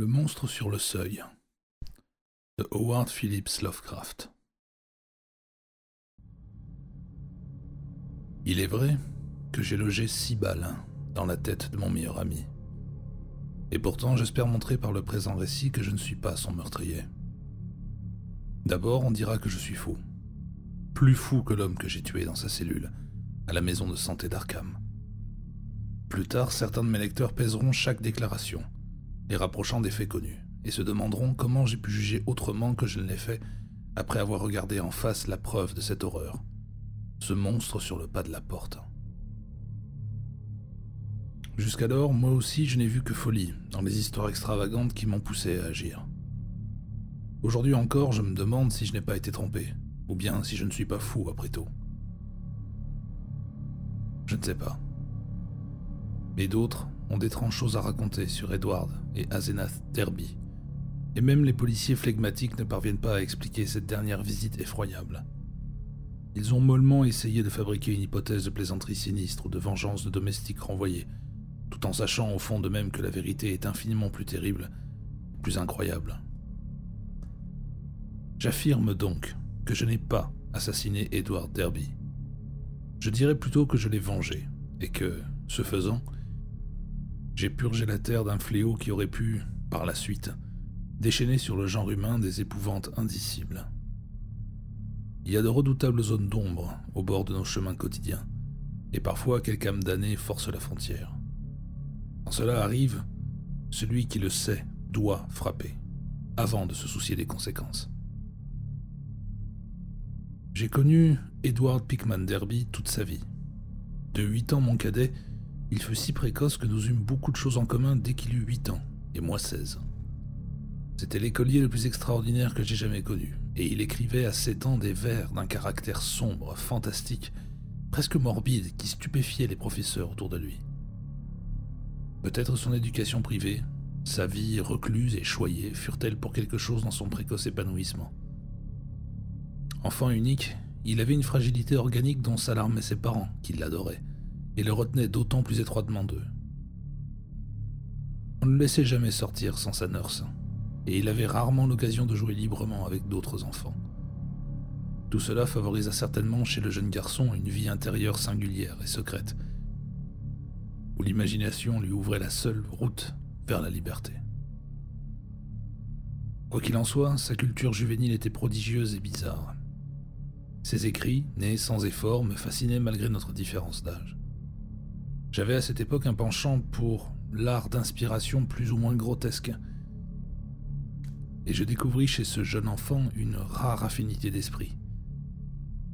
Le monstre sur le seuil de Howard Phillips Lovecraft. Il est vrai que j'ai logé six balles dans la tête de mon meilleur ami. Et pourtant, j'espère montrer par le présent récit que je ne suis pas son meurtrier. D'abord, on dira que je suis fou. Plus fou que l'homme que j'ai tué dans sa cellule, à la maison de santé d'Arkham. Plus tard, certains de mes lecteurs pèseront chaque déclaration, les rapprochant des faits connus, et se demanderont comment j'ai pu juger autrement que je ne l'ai fait après avoir regardé en face la preuve de cette horreur, ce monstre sur le pas de la porte. Jusqu'alors, moi aussi, je n'ai vu que folie dans les histoires extravagantes qui m'ont poussé à agir. Aujourd'hui encore, je me demande si je n'ai pas été trompé, ou bien si je ne suis pas fou après tout. Je ne sais pas. Mais d'autres ont d'étranges choses à raconter sur Edward et Azenath Derby, et même les policiers flegmatiques ne parviennent pas à expliquer cette dernière visite effroyable. Ils ont mollement essayé de fabriquer une hypothèse de plaisanterie sinistre ou de vengeance de domestiques renvoyés, tout en sachant au fond de même que la vérité est infiniment plus terrible, plus incroyable. J'affirme donc que je n'ai pas assassiné Edward Derby. Je dirais plutôt que je l'ai vengé, et que, ce faisant, j'ai purgé la terre d'un fléau qui aurait pu, par la suite, déchaîner sur le genre humain des épouvantes indicibles. Il y a de redoutables zones d'ombre au bord de nos chemins quotidiens, et parfois quelque âme damnée force la frontière. Quand cela arrive, celui qui le sait doit frapper, avant de se soucier des conséquences. J'ai connu Edward Pickman Derby toute sa vie. De 8 ans mon cadet, il fut si précoce que nous eûmes beaucoup de choses en commun dès qu'il eut 8 ans, et moi 16. C'était l'écolier le plus extraordinaire que j'ai jamais connu, et il écrivait à 7 ans des vers d'un caractère sombre, fantastique, presque morbide, qui stupéfiait les professeurs autour de lui. Peut-être son éducation privée, sa vie recluse et choyée furent-elles pour quelque chose dans son précoce épanouissement. Enfant unique, il avait une fragilité organique dont s'alarmaient ses parents, qui l'adoraient, et le retenaient d'autant plus étroitement d'eux. On ne le laissait jamais sortir sans sa nurse, et il avait rarement l'occasion de jouer librement avec d'autres enfants. Tout cela favorisa certainement chez le jeune garçon une vie intérieure singulière et secrète, où l'imagination lui ouvrait la seule route vers la liberté. Quoi qu'il en soit, sa culture juvénile était prodigieuse et bizarre. Ses écrits, nés sans effort, me fascinaient malgré notre différence d'âge. J'avais à cette époque un penchant pour l'art d'inspiration plus ou moins grotesque, et je découvris chez ce jeune enfant une rare affinité d'esprit.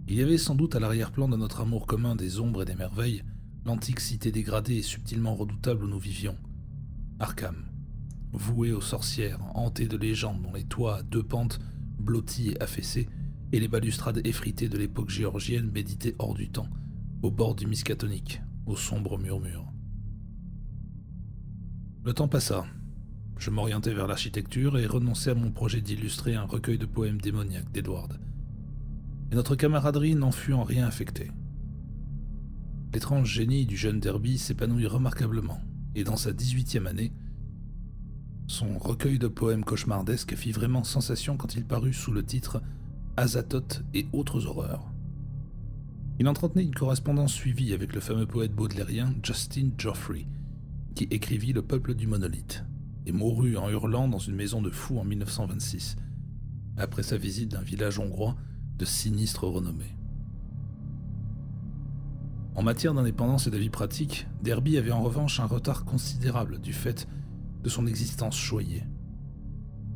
Il y avait sans doute à l'arrière-plan de notre amour commun des ombres et des merveilles l'antique cité dégradée et subtilement redoutable où nous vivions, Arkham, vouée aux sorcières, hantée de légendes dont les toits à deux pentes, blottis et affaissés, et les balustrades effritées de l'époque géorgienne méditaient hors du temps, au bord du Miskatonic, au sombre murmure. Le temps passa. Je m'orientai vers l'architecture et renonçai à mon projet d'illustrer un recueil de poèmes démoniaques d'Edward. Et notre camaraderie n'en fut en rien affectée. L'étrange génie du jeune Derby s'épanouit remarquablement, et dans sa 18e année, son recueil de poèmes cauchemardesques fit vraiment sensation quand il parut sous le titre Azathoth et autres horreurs. Il entretenait une correspondance suivie avec le fameux poète baudelairien Justin Geoffrey, qui écrivit Le peuple du monolithe, et mourut en hurlant dans une maison de fous en 1926, après sa visite d'un village hongrois de sinistre renommée. En matière d'indépendance et de vie pratique, Derby avait en revanche un retard considérable du fait de son existence choyée.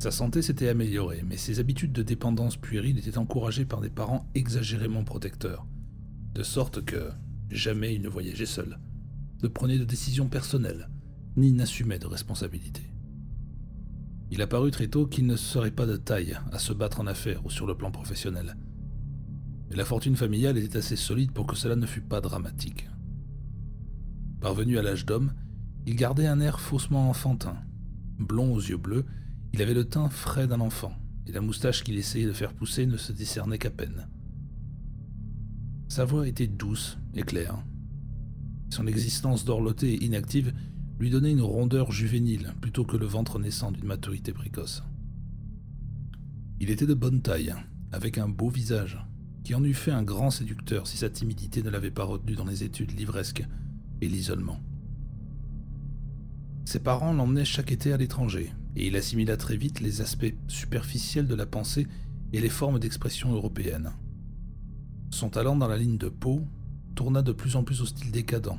Sa santé s'était améliorée, mais ses habitudes de dépendance puérile étaient encouragées par des parents exagérément protecteurs, de sorte que jamais il ne voyageait seul, ne prenait de décisions personnelles, ni n'assumait de responsabilités. Il apparut très tôt qu'il ne serait pas de taille à se battre en affaires ou sur le plan professionnel, mais la fortune familiale était assez solide pour que cela ne fût pas dramatique. Parvenu à l'âge d'homme, il gardait un air faussement enfantin. Blond aux yeux bleus, il avait le teint frais d'un enfant, et la moustache qu'il essayait de faire pousser ne se discernait qu'à peine. Sa voix était douce et claire. Son existence dorlotée et inactive lui donnait une rondeur juvénile plutôt que le ventre naissant d'une maturité précoce. Il était de bonne taille, avec un beau visage, qui en eût fait un grand séducteur si sa timidité ne l'avait pas retenu dans les études livresques et l'isolement. Ses parents l'emmenaient chaque été à l'étranger, et il assimila très vite les aspects superficiels de la pensée et les formes d'expression européennes. Son talent dans la ligne de peau tourna de plus en plus au style décadent.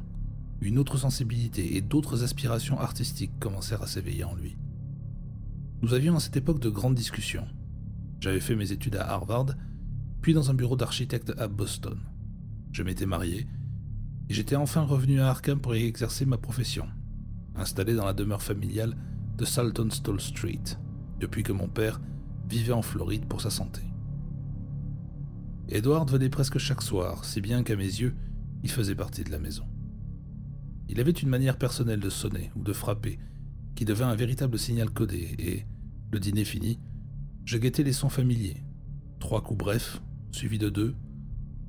Une autre sensibilité et d'autres aspirations artistiques commencèrent à s'éveiller en lui. Nous avions à cette époque de grandes discussions. J'avais fait mes études à Harvard, puis dans un bureau d'architecte à Boston. Je m'étais marié, et j'étais enfin revenu à Arkham pour y exercer ma profession, installé dans la demeure familiale de Saltonstall Street, depuis que mon père vivait en Floride pour sa santé. Edward venait presque chaque soir, si bien qu'à mes yeux, il faisait partie de la maison. Il avait une manière personnelle de sonner ou de frapper, qui devint un véritable signal codé, et, le dîner fini, je guettais les sons familiers. Trois coups brefs, suivis de deux,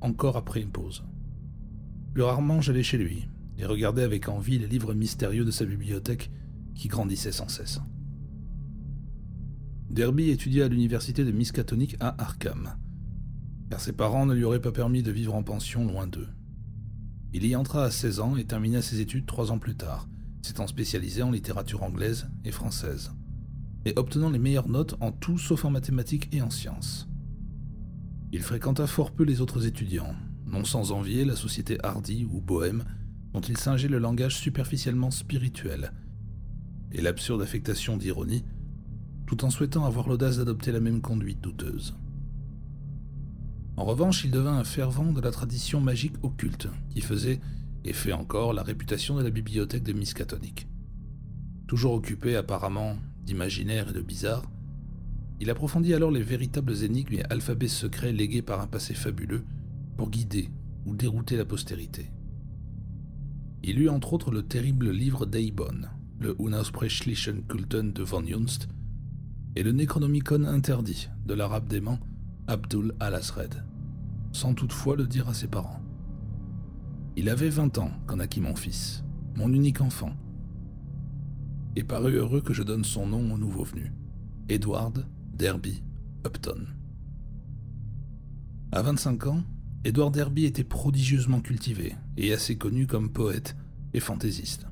encore après une pause. Plus rarement, j'allais chez lui, et regardais avec envie les livres mystérieux de sa bibliothèque qui grandissait sans cesse. Derby étudia à l'université de Miskatonic à Arkham, car ses parents ne lui auraient pas permis de vivre en pension loin d'eux. Il y entra à 16 ans et termina ses études trois ans plus tard, s'étant spécialisé en littérature anglaise et française, et obtenant les meilleures notes en tout sauf en mathématiques et en sciences. Il fréquenta fort peu les autres étudiants, non sans envier la société hardie ou bohème dont il singeait le langage superficiellement spirituel et l'absurde affectation d'ironie, tout en souhaitant avoir l'audace d'adopter la même conduite douteuse. En revanche, il devint un fervent de la tradition magique occulte, qui faisait et fait encore la réputation de la bibliothèque de Miskatonic. Toujours occupé apparemment d'imaginaire et de bizarre, il approfondit alors les véritables énigmes et alphabets secrets légués par un passé fabuleux pour guider ou dérouter la postérité. Il eut entre autres le terrible livre d'Eibon, le Unausprechlichen Kulten de von Junst, et le Necronomicon interdit de l'arabe dément Abdul al-Asred sans toutefois le dire à ses parents. Il avait 20 ans quand naquit mon fils, mon unique enfant, et parut heureux que je donne son nom au nouveau venu, Edward Derby Upton. À 25 ans, Edward Derby était prodigieusement cultivé et assez connu comme poète et fantaisiste,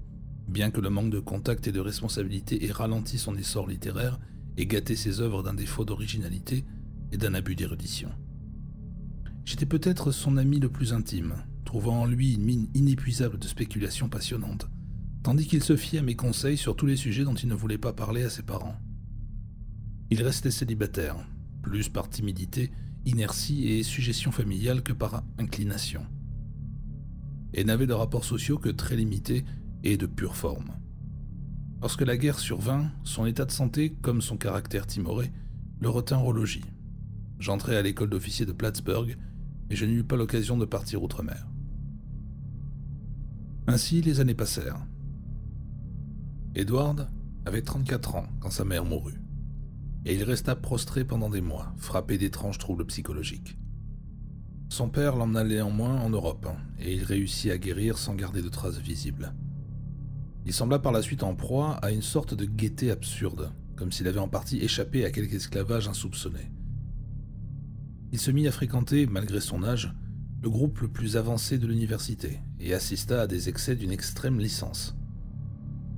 bien que le manque de contact et de responsabilité ait ralenti son essor littéraire et gâté ses œuvres d'un défaut d'originalité et d'un abus d'érudition. J'étais peut-être son ami le plus intime, trouvant en lui une mine inépuisable de spéculations passionnantes, tandis qu'il se fiait à mes conseils sur tous les sujets dont il ne voulait pas parler à ses parents. Il restait célibataire, plus par timidité, inertie et suggestion familiale que par inclination, et n'avait de rapports sociaux que très limités et de pure forme. Lorsque la guerre survint, son état de santé, comme son caractère timoré, le retint au logis. J'entrai à l'école d'officier de Plattsburgh et je n'eus pas l'occasion de partir outre-mer. Ainsi les années passèrent. Edward avait 34 ans quand sa mère mourut, et il resta prostré pendant des mois, frappé d'étranges troubles psychologiques. Son père l'emmena néanmoins en Europe, et il réussit à guérir sans garder de traces visibles. Il sembla par la suite en proie à une sorte de gaieté absurde, comme s'il avait en partie échappé à quelque esclavage insoupçonné il se mit à fréquenter, malgré son âge, le groupe le plus avancé de l'université et assista à des excès d'une extrême licence.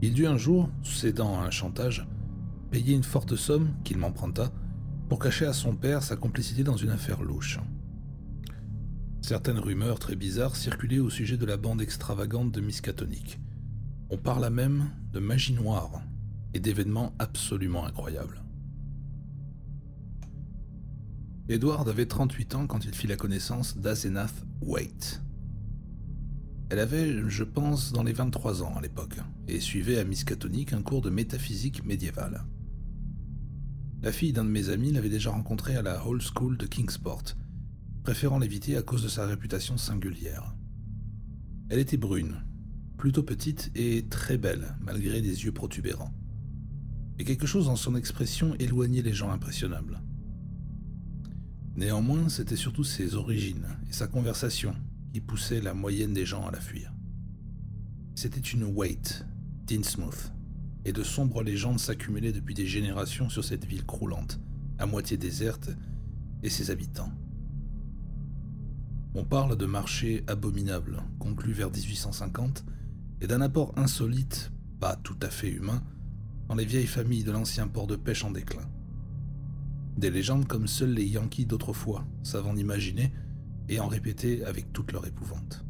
Il dut un jour, cédant à un chantage, payer une forte somme qu'il m'emprunta pour cacher à son père sa complicité dans une affaire louche. Certaines rumeurs très bizarres circulaient au sujet de la bande extravagante de Miskatonic. On parla même de magie noire et d'événements absolument incroyables. Edward avait 38 ans quand il fit la connaissance d'Asenath Waite. Elle avait, je pense, dans les 23 ans à l'époque, et suivait à Miskatonic un cours de métaphysique médiévale. La fille d'un de mes amis l'avait déjà rencontrée à la Hall School de Kingsport, préférant l'éviter à cause de sa réputation singulière. Elle était brune, plutôt petite et très belle, malgré des yeux protubérants. Et quelque chose dans son expression éloignait les gens impressionnables. Néanmoins, c'était surtout ses origines et sa conversation qui poussaient la moyenne des gens à la fuir. C'était une Waite, d'Innsmouth, et de sombres légendes s'accumulaient depuis des générations sur cette ville croulante, à moitié déserte, et ses habitants. On parle de marchés abominables, conclus vers 1850, et d'un apport insolite, pas tout à fait humain, dans les vieilles familles de l'ancien port de pêche en déclin. Des légendes comme seuls les Yankees d'autrefois savent en imaginer et en répéter avec toute leur épouvante.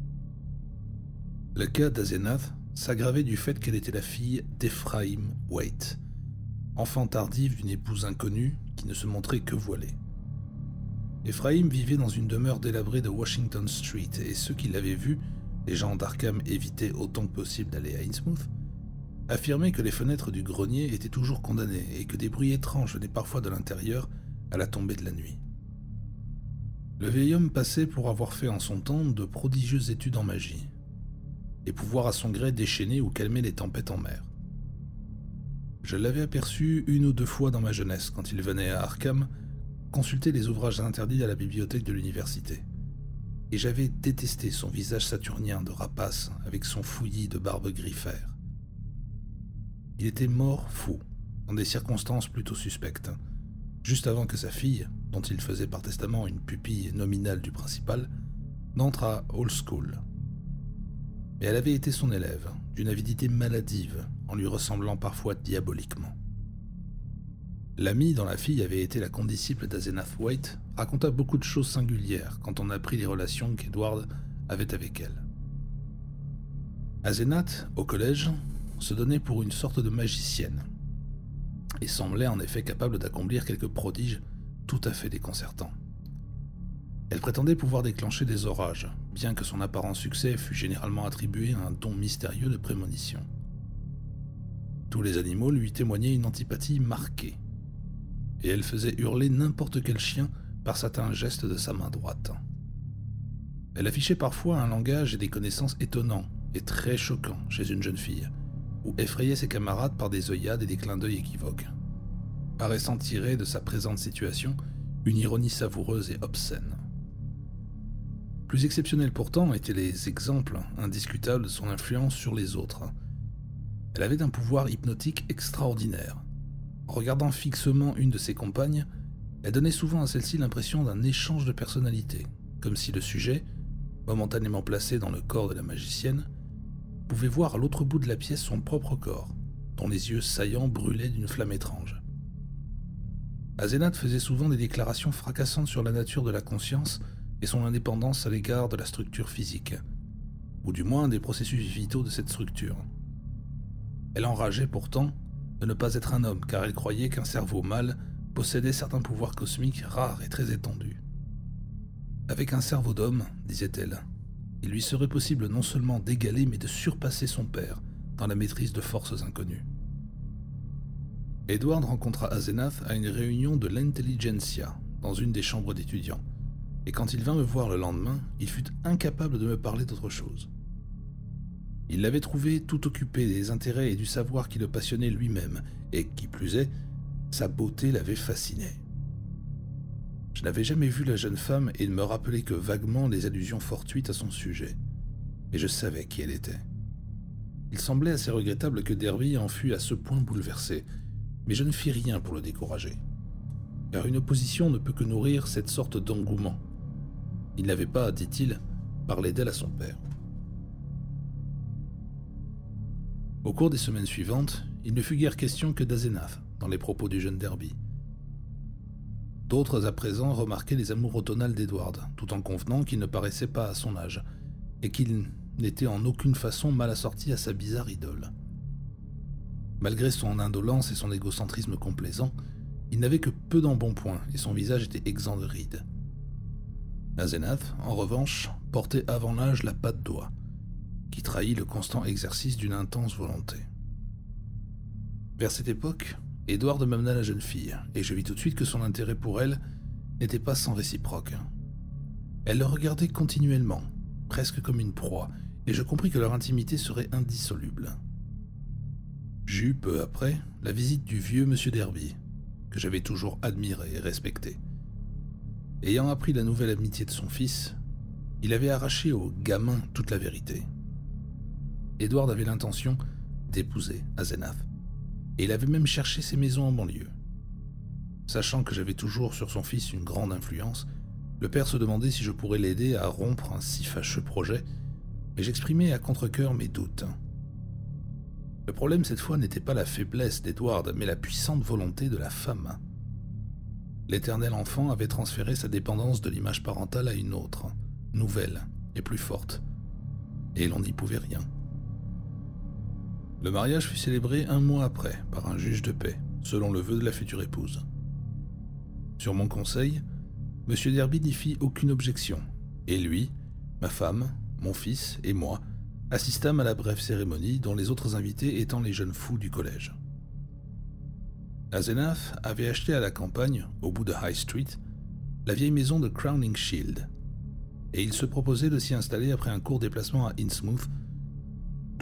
Le cas d'Azenath s'aggravait du fait qu'elle était la fille d'Ephraim Waite, enfant tardive d'une épouse inconnue qui ne se montrait que voilée. Ephraim vivait dans une demeure délabrée de Washington Street et ceux qui l'avaient vu, les gens d'Arkham évitaient autant que possible d'aller à Innsmouth, affirmaient que les fenêtres du grenier étaient toujours condamnées et que des bruits étranges venaient parfois de l'intérieur à la tombée de la nuit. Le vieil homme passait pour avoir fait en son temps de prodigieuses études en magie, et pouvoir à son gré déchaîner ou calmer les tempêtes en mer. Je l'avais aperçu une ou deux fois dans ma jeunesse quand il venait à Arkham consulter les ouvrages interdits à la bibliothèque de l'université. Et j'avais détesté son visage saturnien de rapace avec son fouillis de barbe griffère. Il était mort fou, dans des circonstances plutôt suspectes, juste avant que sa fille, dont il faisait par testament une pupille nominale du principal, n'entre à Old School. Mais elle avait été son élève, d'une avidité maladive, en lui ressemblant parfois diaboliquement. L'ami dont la fille avait été la condisciple d'Azenath White raconta beaucoup de choses singulières quand on apprit les relations qu'Edward avait avec elle. Azenath, au collège, se donnait pour une sorte de magicienne, et semblait en effet capable d'accomplir quelques prodiges tout à fait déconcertants. Elle prétendait pouvoir déclencher des orages, bien que son apparent succès fût généralement attribué à un don mystérieux de prémonition. Tous les animaux lui témoignaient une antipathie marquée, et elle faisait hurler n'importe quel chien par certains gestes de sa main droite. Elle affichait parfois un langage et des connaissances étonnants et très choquants chez une jeune fille, ou effrayait ses camarades par des œillades et des clins d'œil équivoques, paraissant tirer de sa présente situation une ironie savoureuse et obscène. Plus exceptionnels pourtant étaient les exemples indiscutables de son influence sur les autres. Elle avait un pouvoir hypnotique extraordinaire. En regardant fixement une de ses compagnes, elle donnait souvent à celle-ci l'impression d'un échange de personnalité, comme si le sujet, momentanément placé dans le corps de la magicienne, pouvait voir à l'autre bout de la pièce son propre corps, dont les yeux saillants brûlaient d'une flamme étrange. Azénat faisait souvent des déclarations fracassantes sur la nature de la conscience et son indépendance à l'égard de la structure physique, ou du moins des processus vitaux de cette structure. Elle enrageait pourtant de ne pas être un homme, car elle croyait qu'un cerveau mâle possédait certains pouvoirs cosmiques rares et très étendus. Avec un cerveau d'homme, disait-elle, il lui serait possible non seulement d'égaler mais de surpasser son père dans la maîtrise de forces inconnues. Edward rencontra Azenath à une réunion de l'intelligentsia dans une des chambres d'étudiants, et quand il vint me voir le lendemain, il fut incapable de me parler d'autre chose. Il l'avait trouvé tout occupé des intérêts et du savoir qui le passionnait lui-même, et qui plus est, sa beauté l'avait fasciné. Je n'avais jamais vu la jeune femme et ne me rappelais que vaguement les allusions fortuites à son sujet. Et je savais qui elle était. Il semblait assez regrettable que Derby en fût à ce point bouleversé, mais je ne fis rien pour le décourager. Car une opposition ne peut que nourrir cette sorte d'engouement. Il n'avait pas, dit-il, parlé d'elle à son père. Au cours des semaines suivantes, il ne fut guère question que d'Azenath dans les propos du jeune Derby. D'autres à présent remarquaient les amours automnales d'Edward, tout en convenant qu'il ne paraissait pas à son âge, et qu'il n'était en aucune façon mal assorti à sa bizarre idole. Malgré son indolence et son égocentrisme complaisant, il n'avait que peu d'embonpoint et son visage était exempt de rides. Azenath, en revanche, portait avant l'âge la patte d'oie, qui trahit le constant exercice d'une intense volonté. Vers cette époque, Edward m'amena la jeune fille, et je vis tout de suite que son intérêt pour elle n'était pas sans réciproque. Elle le regardait continuellement, presque comme une proie, et je compris que leur intimité serait indissoluble. J'eus peu après la visite du vieux monsieur Derby, que j'avais toujours admiré et respecté. Ayant appris la nouvelle amitié de son fils, il avait arraché au gamin toute la vérité. Edward avait l'intention d'épouser Azenath, et il avait même cherché ses maisons en banlieue. Sachant que j'avais toujours sur son fils une grande influence, le père se demandait si je pourrais l'aider à rompre un si fâcheux projet, et j'exprimais à contre-coeur mes doutes. Le problème cette fois n'était pas la faiblesse d'Edward, mais la puissante volonté de la femme. L'éternel enfant avait transféré sa dépendance de l'image parentale à une autre, nouvelle et plus forte, et l'on n'y pouvait rien. Le mariage fut célébré un mois après par un juge de paix, selon le vœu de la future épouse. Sur mon conseil, M. Derby n'y fit aucune objection, et lui, ma femme, mon fils et moi assistâmes à la brève cérémonie dont les autres invités étant les jeunes fous du collège. Azenath avait acheté à la campagne, au bout de High Street, la vieille maison de Crowning Shield, et il se proposait de s'y installer après un court déplacement à Innsmouth,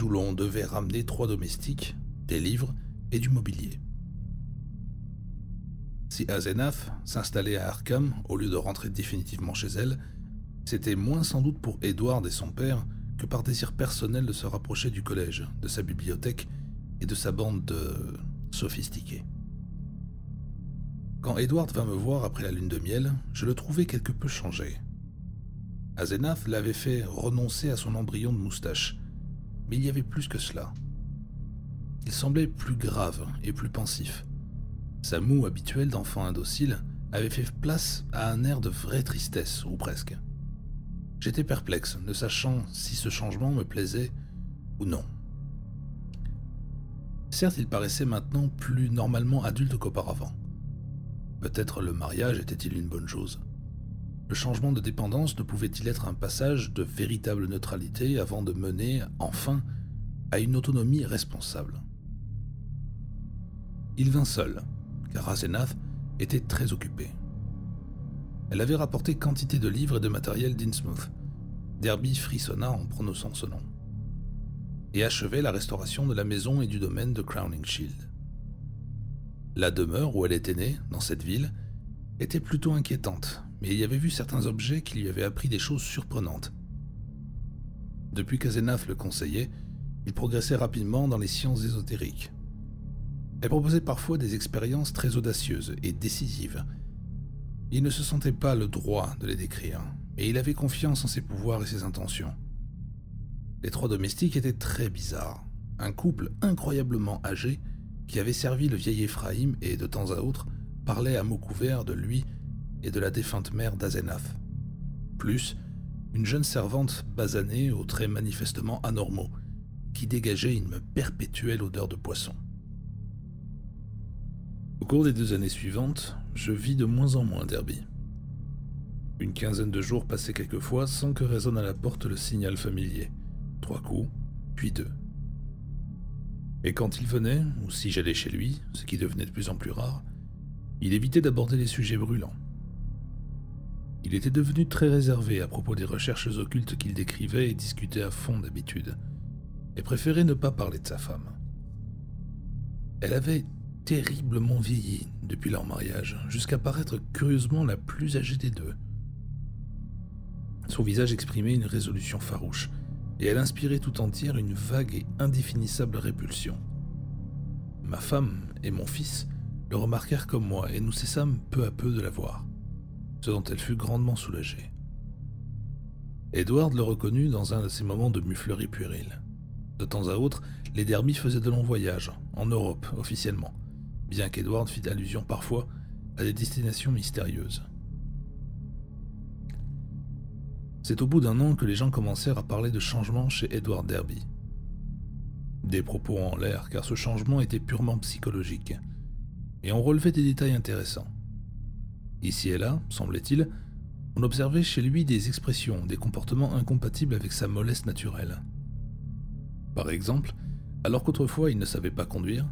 d'où l'on devait ramener trois domestiques, des livres et du mobilier. Si Azenath s'installait à Arkham au lieu de rentrer définitivement chez elle, c'était moins sans doute pour Edward et son père que par désir personnel de se rapprocher du collège, de sa bibliothèque et de sa bande de sophistiqués. Quand Edward vint me voir après la lune de miel, je le trouvais quelque peu changé. Azenath l'avait fait renoncer à son embryon de moustache, mais il y avait plus que cela. Il semblait plus grave et plus pensif. Sa moue habituelle d'enfant indocile avait fait place à un air de vraie tristesse, ou presque. J'étais perplexe, ne sachant si ce changement me plaisait ou non. Certes, il paraissait maintenant plus normalement adulte qu'auparavant. Peut-être le mariage était-il une bonne chose. Le changement de dépendance ne pouvait-il être un passage de véritable neutralité avant de mener, enfin, à une autonomie responsable? Il vint seul, car Azenath était très occupée. Elle avait rapporté quantité de livres et de matériel d'Innsmouth. Derby frissonna en prononçant ce nom. Et achevait la restauration de la maison et du domaine de Crowning Shield. La demeure où elle était née, dans cette ville, était plutôt inquiétante, mais il avait vu certains objets qui lui avaient appris des choses surprenantes. Depuis qu'Azenath le conseillait, il progressait rapidement dans les sciences ésotériques. Elle proposait parfois des expériences très audacieuses et décisives, il ne se sentait pas le droit de les décrire, et il avait confiance en ses pouvoirs et ses intentions. Les trois domestiques étaient très bizarres. Un couple incroyablement âgé qui avait servi le vieil Ephraim et, de temps à autre, parlait à mots couverts de lui et de la défunte mère d'Azenath. Plus, une jeune servante basanée aux traits manifestement anormaux, qui dégageait une perpétuelle odeur de poisson. Au cours des deux années suivantes, je vis de moins en moins Derby. Une quinzaine de jours passaient quelquefois sans que résonne à la porte le signal familier. Trois coups, puis deux. Et quand il venait, ou si j'allais chez lui, ce qui devenait de plus en plus rare, il évitait d'aborder les sujets brûlants. Il était devenu très réservé à propos des recherches occultes qu'il décrivait et discutait à fond d'habitude, et préférait ne pas parler de sa femme. Elle avait terriblement vieilli depuis leur mariage, jusqu'à paraître curieusement la plus âgée des deux. Son visage exprimait une résolution farouche, et elle inspirait tout entière une vague et indéfinissable répulsion. Ma femme et mon fils le remarquèrent comme moi, et nous cessâmes peu à peu de la voir, ce dont elle fut grandement soulagée. Edward le reconnut dans un de ces moments de muflerie puérile. De temps à autre, les Derby faisaient de longs voyages, en Europe officiellement, bien qu'Edward fît allusion parfois à des destinations mystérieuses. C'est au bout d'un an que les gens commencèrent à parler de changement chez Edward Derby. Des propos en l'air, car ce changement était purement psychologique, et on relevait des détails intéressants. Ici et là, semblait-il, on observait chez lui des expressions, des comportements incompatibles avec sa mollesse naturelle. Par exemple, alors qu'autrefois il ne savait pas conduire,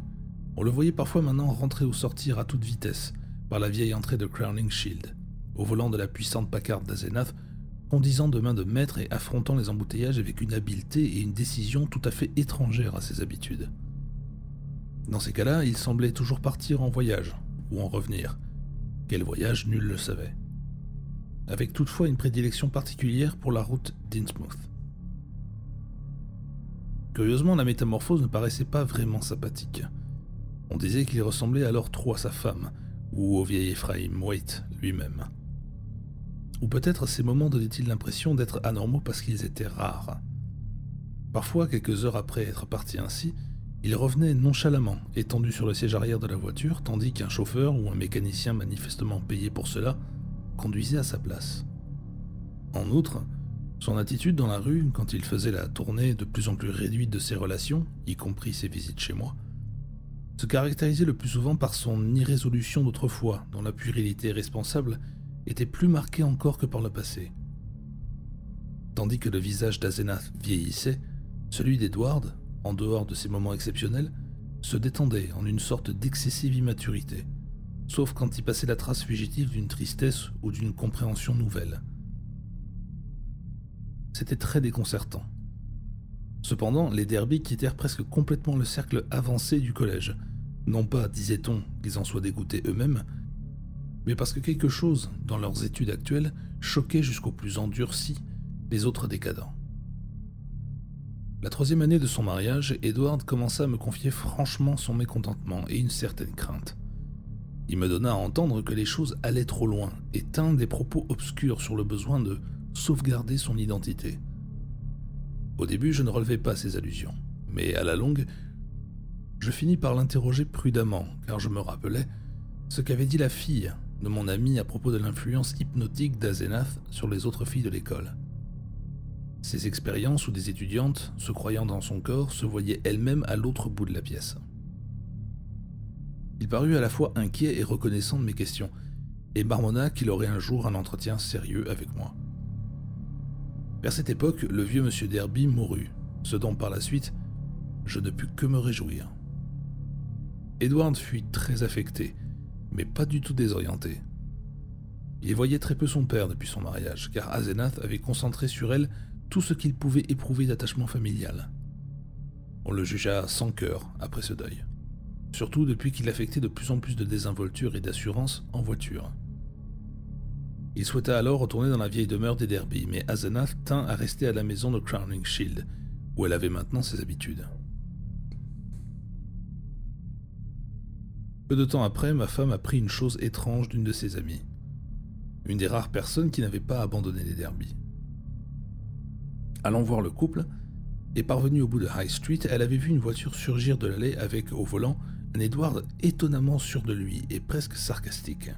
on le voyait parfois maintenant rentrer ou sortir à toute vitesse par la vieille entrée de Crowning Shield, au volant de la puissante Packard d'Azenath, conduisant de main de maître et affrontant les embouteillages avec une habileté et une décision tout à fait étrangères à ses habitudes. Dans ces cas-là, il semblait toujours partir en voyage, ou en revenir. Quel voyage, nul le savait. Avec toutefois une prédilection particulière pour la route d'Innsmouth. Curieusement, la métamorphose ne paraissait pas vraiment sympathique. On disait qu'il ressemblait alors trop à sa femme, ou au vieil Ephraim Waite lui-même. Ou peut-être ces moments donnaient-ils l'impression d'être anormaux parce qu'ils étaient rares. Parfois, quelques heures après être parti ainsi, il revenait nonchalamment, étendu sur le siège arrière de la voiture, tandis qu'un chauffeur ou un mécanicien manifestement payé pour cela conduisait à sa place. En outre, son attitude dans la rue, quand il faisait la tournée de plus en plus réduite de ses relations, y compris ses visites chez moi, se caractérisait le plus souvent par son irrésolution d'autrefois, dont la puérilité responsable était plus marquée encore que par le passé. Tandis que le visage d'Azenath vieillissait, celui d'Edward, en dehors de ces moments exceptionnels, se détendait en une sorte d'excessive immaturité, sauf quand il passait la trace fugitive d'une tristesse ou d'une compréhension nouvelle. C'était très déconcertant. Cependant, les Derby quittèrent presque complètement le cercle avancé du collège, non pas, disait-on, qu'ils en soient dégoûtés eux-mêmes, mais parce que quelque chose, dans leurs études actuelles, choquait jusqu'au plus endurci les autres décadents. La troisième année de son mariage, Edward commença à me confier franchement son mécontentement et une certaine crainte. Il me donna à entendre que les choses allaient trop loin et tint des propos obscurs sur le besoin de sauvegarder son identité. Au début, je ne relevais pas ces allusions, mais à la longue, je finis par l'interroger prudemment, car je me rappelais ce qu'avait dit la fille de mon ami à propos de l'influence hypnotique d'Azenath sur les autres filles de l'école. Ces expériences où des étudiantes, se croyant dans son corps, se voyaient elles-mêmes à l'autre bout de la pièce. Il parut à la fois inquiet et reconnaissant de mes questions, et marmonna qu'il aurait un jour un entretien sérieux avec moi. Vers cette époque, le vieux monsieur Derby mourut, ce dont par la suite je ne pus que me réjouir. Edward fut très affecté, mais pas du tout désorienté. Il voyait très peu son père depuis son mariage, car Azenath avait concentré sur elle tout ce qu'il pouvait éprouver d'attachement familial. On le jugea sans cœur après ce deuil, surtout depuis qu'il affectait de plus en plus de désinvolture et d'assurance en voiture. Il souhaita alors retourner dans la vieille demeure des Derby, mais Azenath tint à rester à la maison de Crowning Shield, où elle avait maintenant ses habitudes. Peu de temps après, ma femme apprit une chose étrange d'une de ses amies. Une des rares personnes qui n'avait pas abandonné les derbies. Allant voir le couple, et parvenue au bout de High Street, elle avait vu une voiture surgir de l'allée avec, au volant, un Edward étonnamment sûr de lui et presque sarcastique.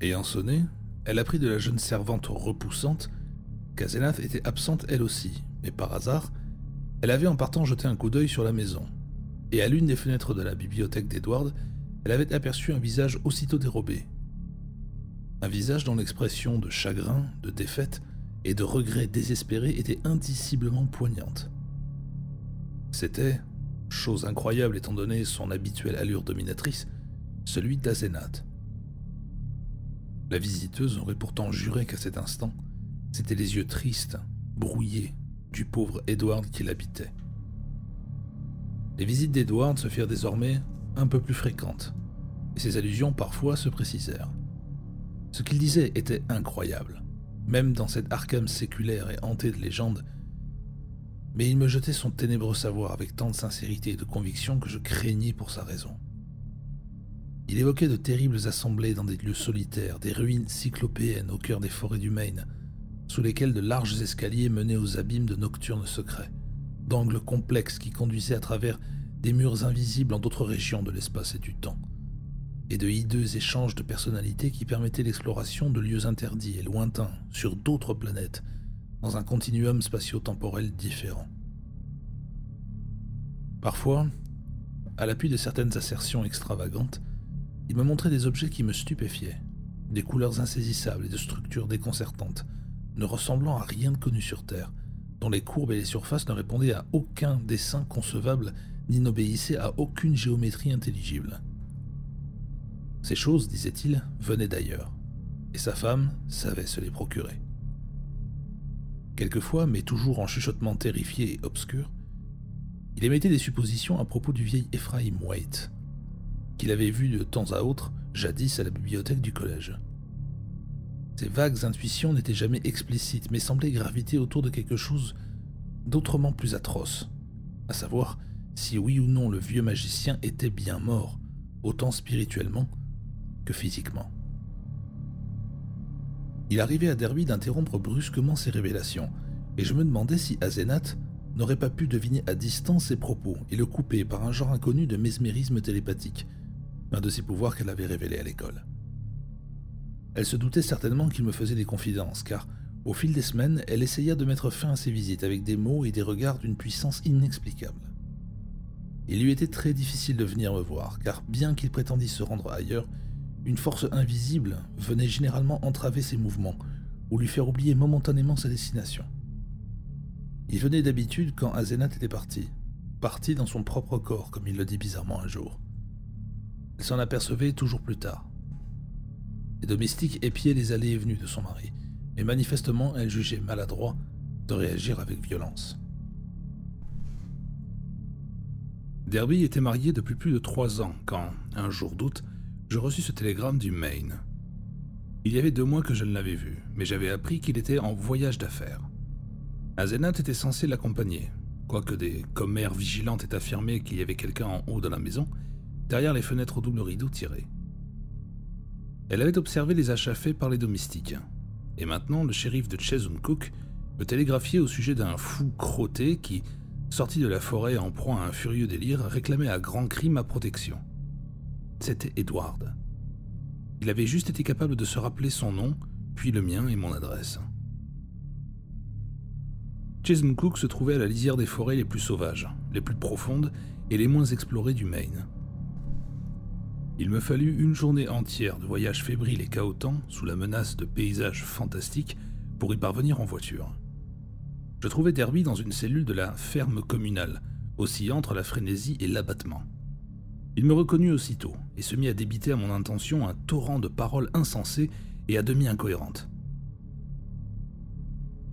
Ayant sonné, elle apprit de la jeune servante repoussante qu'Azenath était absente elle aussi, mais par hasard, elle avait en partant jeté un coup d'œil sur la maison et à l'une des fenêtres de la bibliothèque d'Edward, elle avait aperçu un visage aussitôt dérobé. Un visage dont l'expression de chagrin, de défaite et de regret désespéré était indiciblement poignante. C'était, chose incroyable étant donné son habituelle allure dominatrice, celui d'Azenath. La visiteuse aurait pourtant juré qu'à cet instant, c'étaient les yeux tristes, brouillés, du pauvre Edward qui l'habitait. Les visites d'Edward se firent désormais un peu plus fréquentes, et ses allusions parfois se précisèrent. Ce qu'il disait était incroyable, même dans cette Arkham séculaire et hantée de légendes, mais il me jetait son ténébreux savoir avec tant de sincérité et de conviction que je craignais pour sa raison. Il évoquait de terribles assemblées dans des lieux solitaires, des ruines cyclopéennes au cœur des forêts du Maine, sous lesquelles de larges escaliers menaient aux abîmes de nocturnes secrets d'angles complexes qui conduisaient à travers des murs invisibles en d'autres régions de l'espace et du temps, et de hideux échanges de personnalités qui permettaient l'exploration de lieux interdits et lointains sur d'autres planètes, dans un continuum spatio-temporel différent. Parfois, à l'appui de certaines assertions extravagantes, il me montrait des objets qui me stupéfiaient, des couleurs insaisissables et de structures déconcertantes, ne ressemblant à rien de connu sur Terre, dont les courbes et les surfaces ne répondaient à aucun dessin concevable ni n'obéissaient à aucune géométrie intelligible. Ces choses, disait-il, venaient d'ailleurs, et sa femme savait se les procurer. Quelquefois, mais toujours en chuchotement terrifié et obscur, il émettait des suppositions à propos du vieil Ephraim White, qu'il avait vu de temps à autre jadis à la bibliothèque du collège. Ces vagues intuitions n'étaient jamais explicites, mais semblaient graviter autour de quelque chose d'autrement plus atroce, à savoir si oui ou non le vieux magicien était bien mort, autant spirituellement que physiquement. Il arrivait à Derby d'interrompre brusquement ses révélations, et je me demandais si Azenath n'aurait pas pu deviner à distance ses propos et le couper par un genre inconnu de mesmérisme télépathique, un de ses pouvoirs qu'elle avait révélé à l'école. Elle se doutait certainement qu'il me faisait des confidences, car, au fil des semaines, elle essaya de mettre fin à ses visites avec des mots et des regards d'une puissance inexplicable. Il lui était très difficile de venir me voir, car bien qu'il prétendît se rendre ailleurs, une force invisible venait généralement entraver ses mouvements ou lui faire oublier momentanément sa destination. Il venait d'habitude quand Azenath était parti, parti dans son propre corps, comme il le dit bizarrement un jour. Elle s'en apercevait toujours plus tard. Les domestiques épiaient les allées et venues de son mari, et manifestement elle jugeait maladroit de réagir avec violence. Derby était marié depuis plus de trois ans quand, un jour d'août, je reçus ce télégramme du Maine. Il y avait deux mois que je ne l'avais vu, mais j'avais appris qu'il était en voyage d'affaires. Azenath était censé l'accompagner, quoique des commères vigilantes aient affirmé qu'il y avait quelqu'un en haut de la maison, derrière les fenêtres au double rideau tirées. Elle avait observé les achats faits par les domestiques, et maintenant le shérif de Cook me télégraphiait au sujet d'un fou crotté qui, sorti de la forêt en proie à un furieux délire, réclamait à grands cris ma protection. C'était Edward. Il avait juste été capable de se rappeler son nom, puis le mien et mon adresse. Cook se trouvait à la lisière des forêts les plus sauvages, les plus profondes et les moins explorées du Maine. Il me fallut une journée entière de voyage fébrile et chaotant, sous la menace de paysages fantastiques, pour y parvenir en voiture. Je trouvais Derby dans une cellule de la ferme communale, oscillant entre la frénésie et l'abattement. Il me reconnut aussitôt et se mit à débiter à mon intention un torrent de paroles insensées et à demi incohérentes.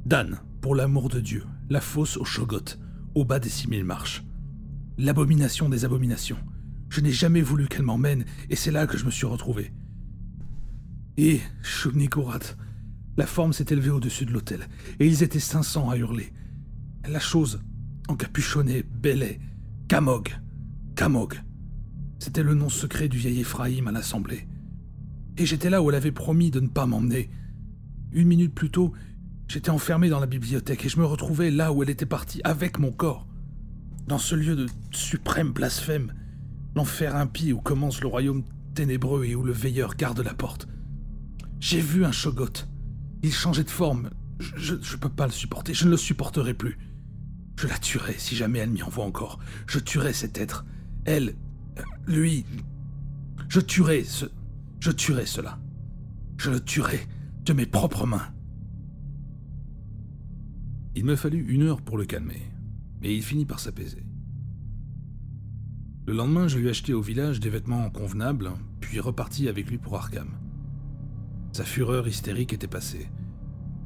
Dan, pour l'amour de Dieu, la fosse au Shogot, au bas des six mille marches. L'abomination des abominations. Je n'ai jamais voulu qu'elle m'emmène, et c'est là que je me suis retrouvé. Et, Shubnikorat, la forme s'est élevée au-dessus de l'hôtel, et ils étaient cinq cents à hurler. La chose, encapuchonnée, bêlait. Kamog. Kamog. C'était le nom secret du vieil Ephraïm à l'Assemblée. Et j'étais là où elle avait promis de ne pas m'emmener. Une minute plus tôt, j'étais enfermé dans la bibliothèque et je me retrouvais là où elle était partie avec mon corps. Dans ce lieu de suprême blasphème, l'enfer impie où commence le royaume ténébreux et où le veilleur garde la porte. J'ai vu un Shogot. Il changeait de forme. Je ne peux pas le supporter, je ne le supporterai plus. Je la tuerai si jamais elle m'y envoie encore. Je tuerai cet être. Elle, lui, je tuerai ce. Je tuerai cela. Je le tuerai de mes propres mains. Il me fallut une heure pour le calmer, mais il finit par s'apaiser. Le lendemain, je lui achetai au village des vêtements convenables, puis repartis avec lui pour Arkham. Sa fureur hystérique était passée,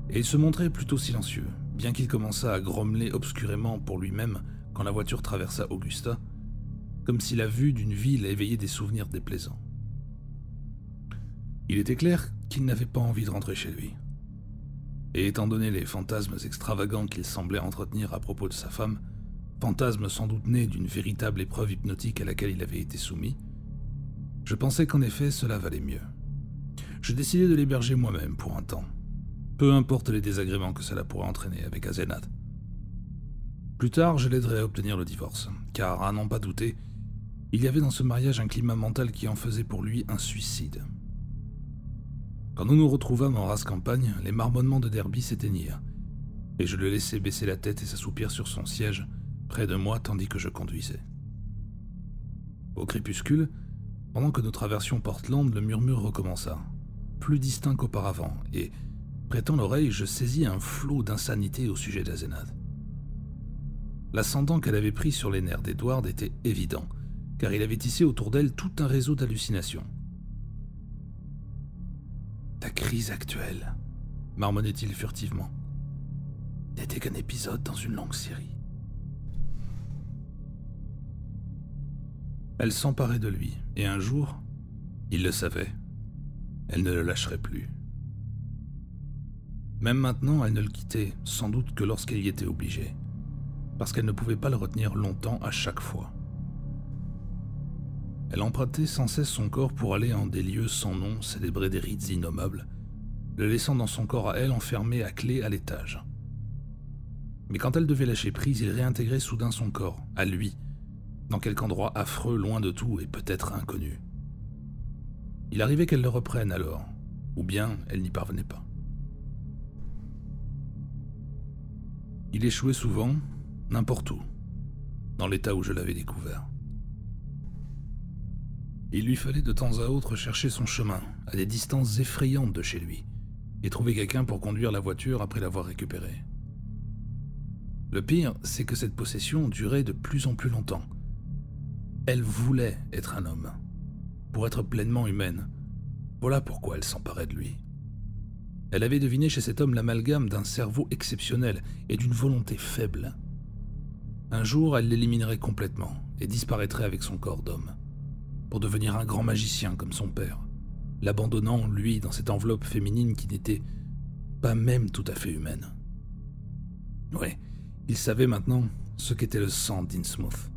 et il se montrait plutôt silencieux, bien qu'il commençât à grommeler obscurément pour lui-même quand la voiture traversa Augusta, comme si la vue d'une ville éveillait des souvenirs déplaisants. Il était clair qu'il n'avait pas envie de rentrer chez lui. Et étant donné les fantasmes extravagants qu'il semblait entretenir à propos de sa femme, fantasmes sans doute nés d'une véritable épreuve hypnotique à laquelle il avait été soumis, je pensais qu'en effet cela valait mieux. Je décidai de l'héberger moi-même pour un temps, peu importe les désagréments que cela pourrait entraîner avec Azenath. Plus tard, je l'aiderai à obtenir le divorce, car à n'en pas douter, il y avait dans ce mariage un climat mental qui en faisait pour lui un suicide. Quand nous nous retrouvâmes en race campagne, les marmonnements de Derby s'éteignirent, et je le laissai baisser la tête et s'assoupir sur son siège, près de moi tandis que je conduisais. Au crépuscule, pendant que nous traversions Portland, le murmure recommença, plus distinct qu'auparavant, et, prêtant l'oreille, je saisis un flot d'insanité au sujet d'Azenath. L'ascendant qu'elle avait pris sur les nerfs d'Edward était évident, car il avait tissé autour d'elle tout un réseau d'hallucinations. Ta crise actuelle, marmonnait-il furtivement, n'était qu'un épisode dans une longue série. Elle s'emparait de lui, et un jour, il le savait, elle ne le lâcherait plus. Même maintenant, elle ne le quittait, sans doute que lorsqu'elle y était obligée. parce qu'elle ne pouvait pas le retenir longtemps à chaque fois. Elle empruntait sans cesse son corps pour aller en des lieux sans nom célébrer des rites innommables, le laissant dans son corps à elle enfermé à clé à l'étage. Mais quand elle devait lâcher prise, il réintégrait soudain son corps, à lui, dans quelque endroit affreux, loin de tout et peut-être inconnu. Il arrivait qu'elle le reprenne alors, ou bien elle n'y parvenait pas. Il échouait souvent, n'importe où, dans l'état où je l'avais découvert. Il lui fallait de temps à autre chercher son chemin, à des distances effrayantes de chez lui, et trouver quelqu'un pour conduire la voiture après l'avoir récupérée. Le pire, c'est que cette possession durait de plus en plus longtemps. Elle voulait être un homme, pour être pleinement humaine. Voilà pourquoi elle s'emparait de lui. Elle avait deviné chez cet homme l'amalgame d'un cerveau exceptionnel et d'une volonté faible. Un jour, elle l'éliminerait complètement et disparaîtrait avec son corps d'homme devenir un grand magicien comme son père, l'abandonnant, lui, dans cette enveloppe féminine qui n'était pas même tout à fait humaine. Ouais, il savait maintenant ce qu'était le sang d'Innsmouth.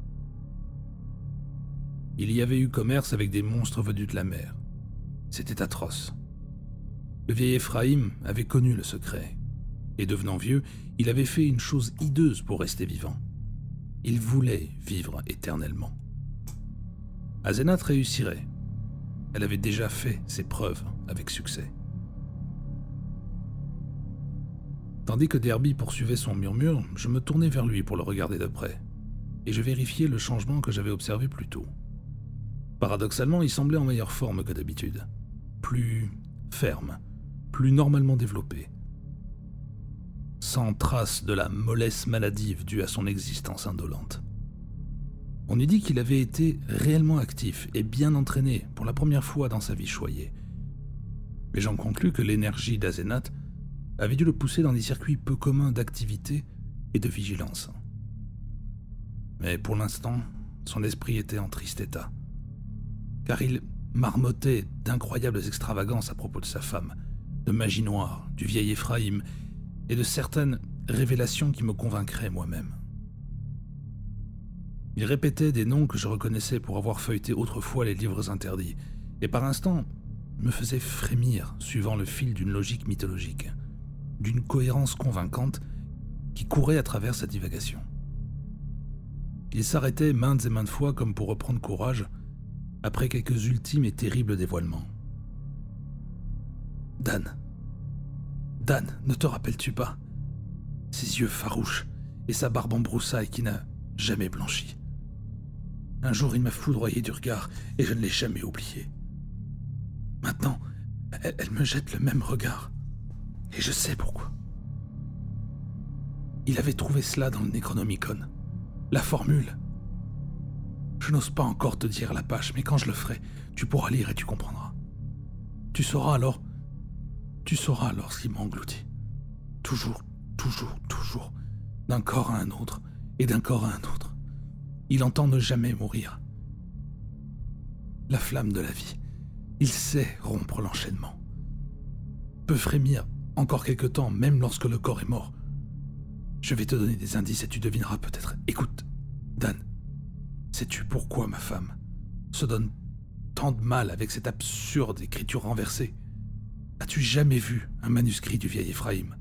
Il y avait eu commerce avec des monstres venus de la mer. C'était atroce. Le vieil Ephraim avait connu le secret, et devenant vieux, il avait fait une chose hideuse pour rester vivant. Il voulait vivre éternellement. Azenath réussirait. Elle avait déjà fait ses preuves avec succès. Tandis que Derby poursuivait son murmure, je me tournai vers lui pour le regarder de près, et je vérifiai le changement que j'avais observé plus tôt. Paradoxalement, il semblait en meilleure forme que d'habitude, plus ferme, plus normalement développé, sans trace de la mollesse maladive due à son existence indolente. On eût dit qu'il avait été réellement actif et bien entraîné pour la première fois dans sa vie choyée. Mais j'en conclus que l'énergie d'Azenath avait dû le pousser dans des circuits peu communs d'activité et de vigilance. Mais pour l'instant, son esprit était en triste état, car il marmottait d'incroyables extravagances à propos de sa femme, de magie noire, du vieil Éphraïm, et de certaines révélations qui me convaincraient moi-même. Il répétait des noms que je reconnaissais pour avoir feuilleté autrefois les livres interdits, et par instants me faisait frémir suivant le fil d'une logique mythologique, d'une cohérence convaincante qui courait à travers sa divagation. Il s'arrêtait maintes et maintes fois comme pour reprendre courage après quelques ultimes et terribles dévoilements. Dan. Dan, ne te rappelles-tu pas Ses yeux farouches et sa barbe en broussailles qui n'a jamais blanchi. Un jour, il m'a foudroyé du regard et je ne l'ai jamais oublié. Maintenant, elle, me jette le même regard. Et je sais pourquoi. Il avait trouvé cela dans le Necronomicon. La formule. Je n'ose pas encore te dire la page, mais quand je le ferai, tu pourras lire et tu comprendras. Tu sauras alors. Tu sauras alors ce qui m'a englouti. Toujours, toujours, toujours. D'un corps à un autre, et d'un corps à un autre. Il entend ne jamais mourir. La flamme de la vie. Il sait rompre l'enchaînement. Peut frémir encore quelque temps, même lorsque le corps est mort. Je vais te donner des indices et tu devineras peut-être. Écoute, Dan, sais-tu pourquoi ma femme se donne tant de mal avec cette absurde écriture renversée? As-tu jamais vu un manuscrit du vieil Ephraim?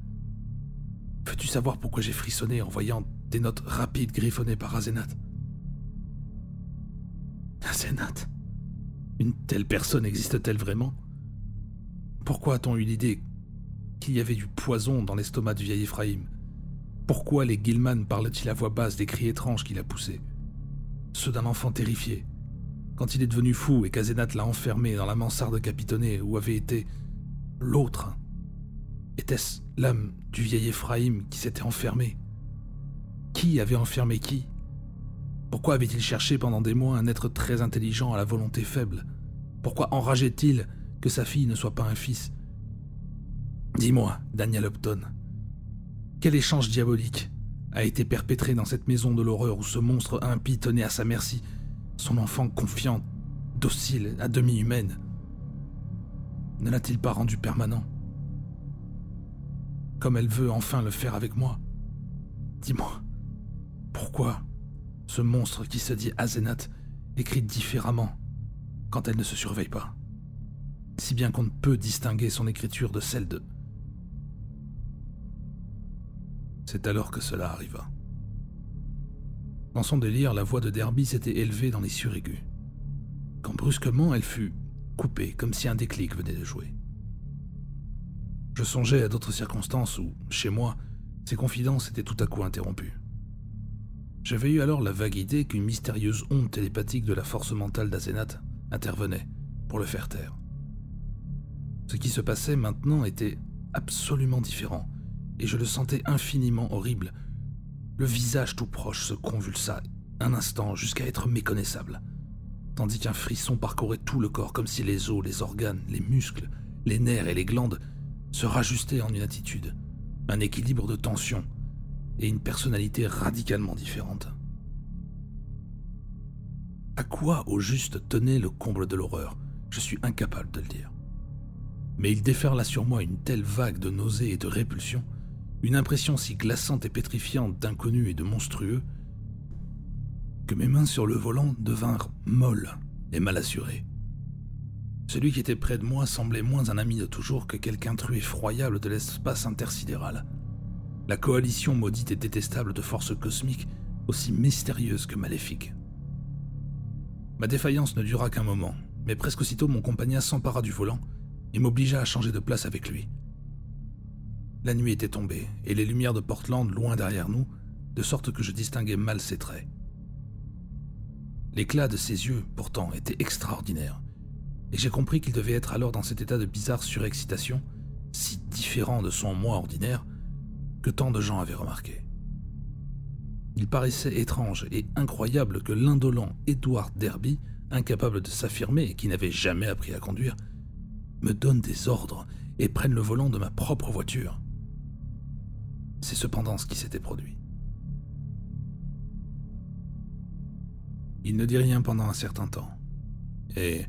Veux-tu savoir pourquoi j'ai frissonné en voyant des notes rapides griffonnées par Azenath Azenath Une telle personne existe-t-elle vraiment? Pourquoi a-t-on eu l'idée qu'il y avait du poison dans l'estomac du vieil Ephraim? Pourquoi les Gilman parlent-ils à voix basse des cris étranges qu'il a poussés? Ceux d'un enfant terrifié. Quand il est devenu fou et qu'Azenath l'a enfermé dans la mansarde capitonnée où avait été l'autre. Était-ce l'âme du vieil Ephraim qui s'était enfermé Qui avait enfermé qui? Pourquoi avait-il cherché pendant des mois un être très intelligent à la volonté faible? Pourquoi enrageait-il que sa fille ne soit pas un fils? Dis-moi, Daniel Upton, quel échange diabolique a été perpétré dans cette maison de l'horreur où ce monstre impie tenait à sa merci son enfant confiant, docile, à demi humaine Ne l'a-t-il pas rendu permanent? Comme elle veut enfin le faire avec moi. Dis-moi, Pourquoi ce monstre qui se dit Azenat écrit différemment quand elle ne se surveille pas Si bien qu'on ne peut distinguer son écriture de celle de... C'est alors que cela arriva. Dans son délire, la voix de Derby s'était élevée dans les suraigus. Quand brusquement elle fut coupée, comme si un déclic venait de jouer. Je songeais à d'autres circonstances où, chez moi, ces confidences étaient tout à coup interrompues. J'avais eu alors la vague idée qu'une mystérieuse onde télépathique de la force mentale d'Azénat intervenait pour le faire taire. Ce qui se passait maintenant était absolument différent, et je le sentais infiniment horrible. Le visage tout proche se convulsa un instant jusqu'à être méconnaissable, tandis qu'un frisson parcourait tout le corps comme si les os, les organes, les muscles, les nerfs et les glandes se rajustaient en une attitude, un équilibre de tension et une personnalité radicalement différente. À quoi au juste tenait le comble de l'horreur? Je suis incapable de le dire. Mais il déferla sur moi une telle vague de nausées et de répulsion une impression si glaçante et pétrifiante d'inconnu et de monstrueux, que mes mains sur le volant devinrent molles et mal assurées. Celui qui était près de moi semblait moins un ami de toujours que quelque intrus effroyable de l'espace intersidéral. La coalition maudite et détestable de forces cosmiques aussi mystérieuses que maléfiques. Ma défaillance ne dura qu'un moment, mais presque aussitôt mon compagnon s'empara du volant et m'obligea à changer de place avec lui. La nuit était tombée, et les lumières de Portland loin derrière nous, de sorte que je distinguais mal ses traits. L'éclat de ses yeux, pourtant, était extraordinaire, et j'ai compris qu'il devait être alors dans cet état de bizarre surexcitation, si différent de son moi ordinaire, que tant de gens avaient remarqué. Il paraissait étrange et incroyable que l'indolent Edward Derby, incapable de s'affirmer et qui n'avait jamais appris à conduire, me donne des ordres et prenne le volant de ma propre voiture. C'est cependant ce qui s'était produit. Il ne dit rien pendant un certain temps, et,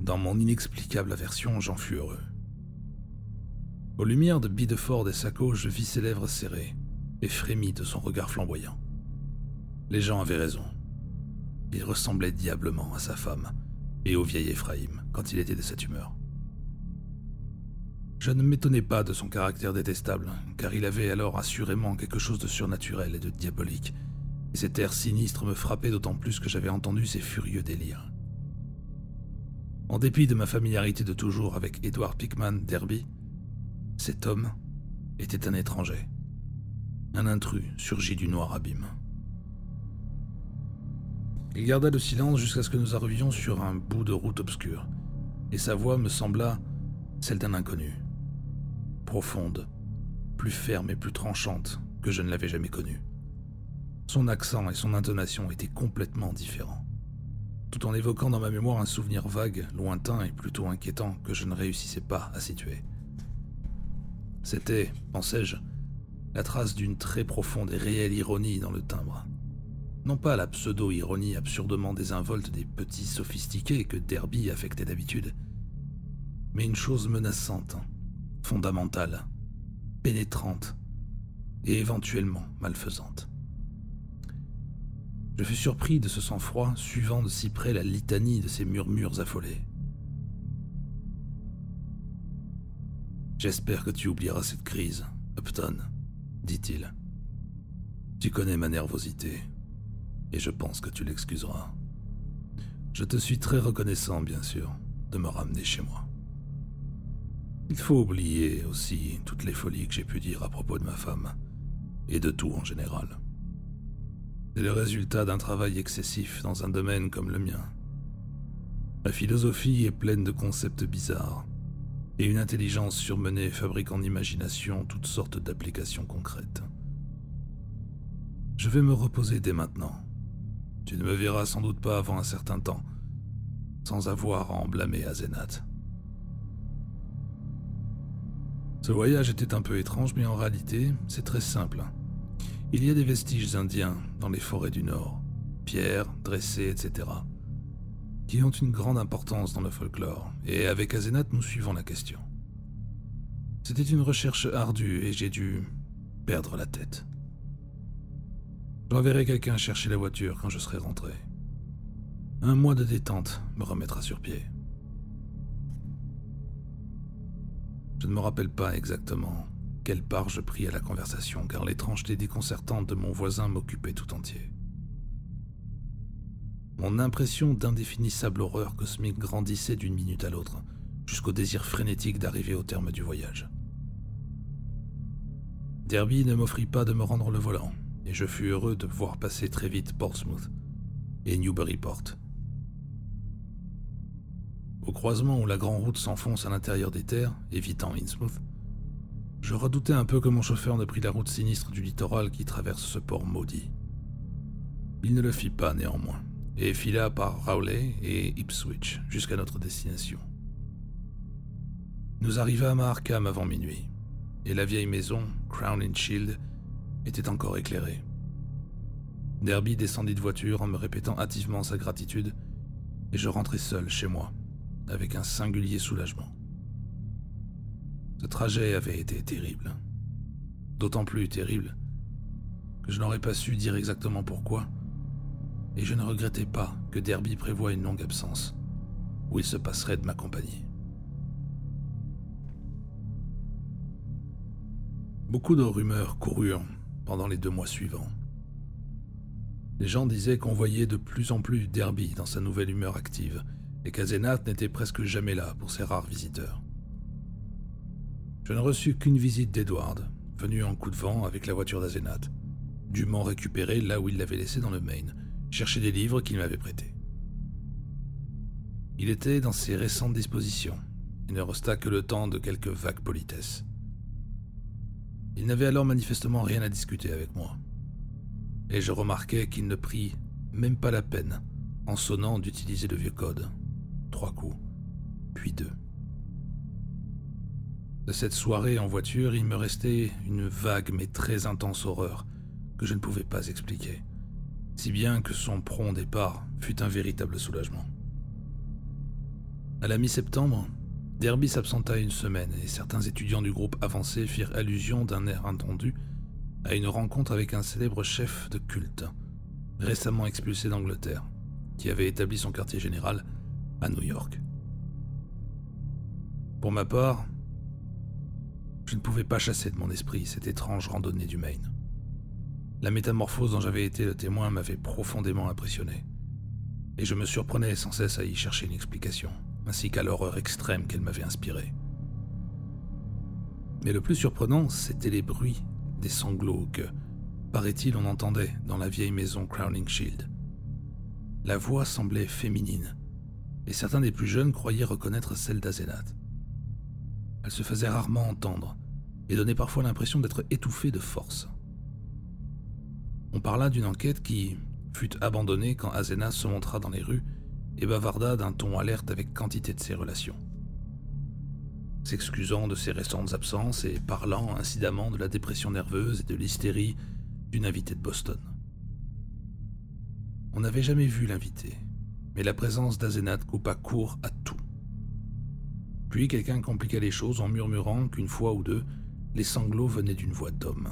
dans mon inexplicable aversion, j'en fus heureux. Aux lumières de Bideford et Sacco, je vis ses lèvres serrées et frémis de son regard flamboyant. Les gens avaient raison. Il ressemblait diablement à sa femme et au vieil Ephraïm quand il était de cette humeur. Je ne m'étonnais pas de son caractère détestable, car il avait alors assurément quelque chose de surnaturel et de diabolique, et cet air sinistre me frappait d'autant plus que j'avais entendu ses furieux délires. En dépit de ma familiarité de toujours avec Edward Pickman Derby, cet homme était un étranger, un intrus surgi du noir abîme. Il garda le silence jusqu'à ce que nous arrivions sur un bout de route obscure, et sa voix me sembla celle d'un inconnu profonde, plus ferme et plus tranchante que je ne l'avais jamais connue. Son accent et son intonation étaient complètement différents, tout en évoquant dans ma mémoire un souvenir vague, lointain et plutôt inquiétant que je ne réussissais pas à situer. C'était, pensais-je, la trace d'une très profonde et réelle ironie dans le timbre. Non pas la pseudo-ironie absurdement désinvolte des petits sophistiqués que Derby affectait d'habitude, mais une chose menaçante, fondamentale, pénétrante et éventuellement malfaisante. Je fus surpris de ce sang-froid suivant de si près la litanie de ces murmures affolés. J'espère que tu oublieras cette crise, Upton, dit-il. Tu connais ma nervosité, et je pense que tu l'excuseras. Je te suis très reconnaissant, bien sûr, de me ramener chez moi. Il faut oublier aussi toutes les folies que j'ai pu dire à propos de ma femme, et de tout en général. C'est le résultat d'un travail excessif dans un domaine comme le mien. Ma philosophie est pleine de concepts bizarres, et une intelligence surmenée fabrique en imagination toutes sortes d'applications concrètes. Je vais me reposer dès maintenant. Tu ne me verras sans doute pas avant un certain temps, sans avoir à en blâmer à Zénat. Ce voyage était un peu étrange, mais en réalité, c'est très simple. Il y a des vestiges indiens dans les forêts du Nord, pierres, dressées, etc., qui ont une grande importance dans le folklore, et avec Azenat, nous suivons la question. C'était une recherche ardue et j'ai dû perdre la tête. J'enverrai quelqu'un chercher la voiture quand je serai rentré. Un mois de détente me remettra sur pied. Je ne me rappelle pas exactement quelle part je pris à la conversation, car l'étrangeté déconcertante de mon voisin m'occupait tout entier. Mon impression d'indéfinissable horreur cosmique grandissait d'une minute à l'autre, jusqu'au désir frénétique d'arriver au terme du voyage. Derby ne m'offrit pas de me rendre le volant, et je fus heureux de voir passer très vite Portsmouth et Newburyport. Au croisement où la grande route s'enfonce à l'intérieur des terres, évitant Innsmouth, je redoutais un peu que mon chauffeur ne prît la route sinistre du littoral qui traverse ce port maudit. Il ne le fit pas néanmoins, et fila par Rowley et Ipswich jusqu'à notre destination. Nous arrivâmes à Arkham avant minuit, et la vieille maison, Crown and Shield, était encore éclairée. Derby descendit de voiture en me répétant hâtivement sa gratitude, et je rentrai seul chez moi, avec un singulier soulagement. Ce trajet avait été terrible. D'autant plus terrible que je n'aurais pas su dire exactement pourquoi, et je ne regrettais pas que Derby prévoie une longue absence, où il se passerait de ma compagnie. Beaucoup de rumeurs coururent pendant les deux mois suivants. Les gens disaient qu'on voyait de plus en plus Derby dans sa nouvelle humeur active, et qu'Azenat n'était presque jamais là pour ses rares visiteurs. Je ne reçus qu'une visite d'Edward, venu en coup de vent avec la voiture d'Azenat, dûment récupérée là où il l'avait laissée dans le Maine, chercher des livres qu'il m'avait prêtés. Il était dans ses récentes dispositions, il ne resta que le temps de quelques vagues politesses. Il n'avait alors manifestement rien à discuter avec moi, et je remarquai qu'il ne prit même pas la peine, en sonnant, d'utiliser le vieux code. Trois coups, puis deux. De cette soirée en voiture, il me restait une vague mais très intense horreur que je ne pouvais pas expliquer, si bien que son prompt départ fut un véritable soulagement. À la mi-septembre, Derby s'absenta une semaine et certains étudiants du groupe avancé firent allusion d'un air entendu à une rencontre avec un célèbre chef de culte, récemment expulsé d'Angleterre, qui avait établi son quartier général à New York. Pour ma part, je ne pouvais pas chasser de mon esprit cette étrange randonnée du Maine. La métamorphose dont j'avais été le témoin m'avait profondément impressionné, et je me surprenais sans cesse à y chercher une explication, ainsi qu'à l'horreur extrême qu'elle m'avait inspirée. Mais le plus surprenant, c'étaient les bruits des sanglots que, paraît-il, on entendait dans la vieille maison Crowning Shield. La voix semblait féminine, et certains des plus jeunes croyaient reconnaître celle d'Azenat. Elle se faisait rarement entendre et donnait parfois l'impression d'être étouffée de force. On parla d'une enquête qui fut abandonnée quand Azena se montra dans les rues et bavarda d'un ton alerte avec quantité de ses relations. S'excusant de ses récentes absences et parlant incidemment de la dépression nerveuse et de l'hystérie d'une invitée de Boston. On n'avait jamais vu l'invité, mais la présence d'Azenat coupa court à tout. Puis quelqu'un compliqua les choses en murmurant qu'une fois ou deux, les sanglots venaient d'une voix d'homme.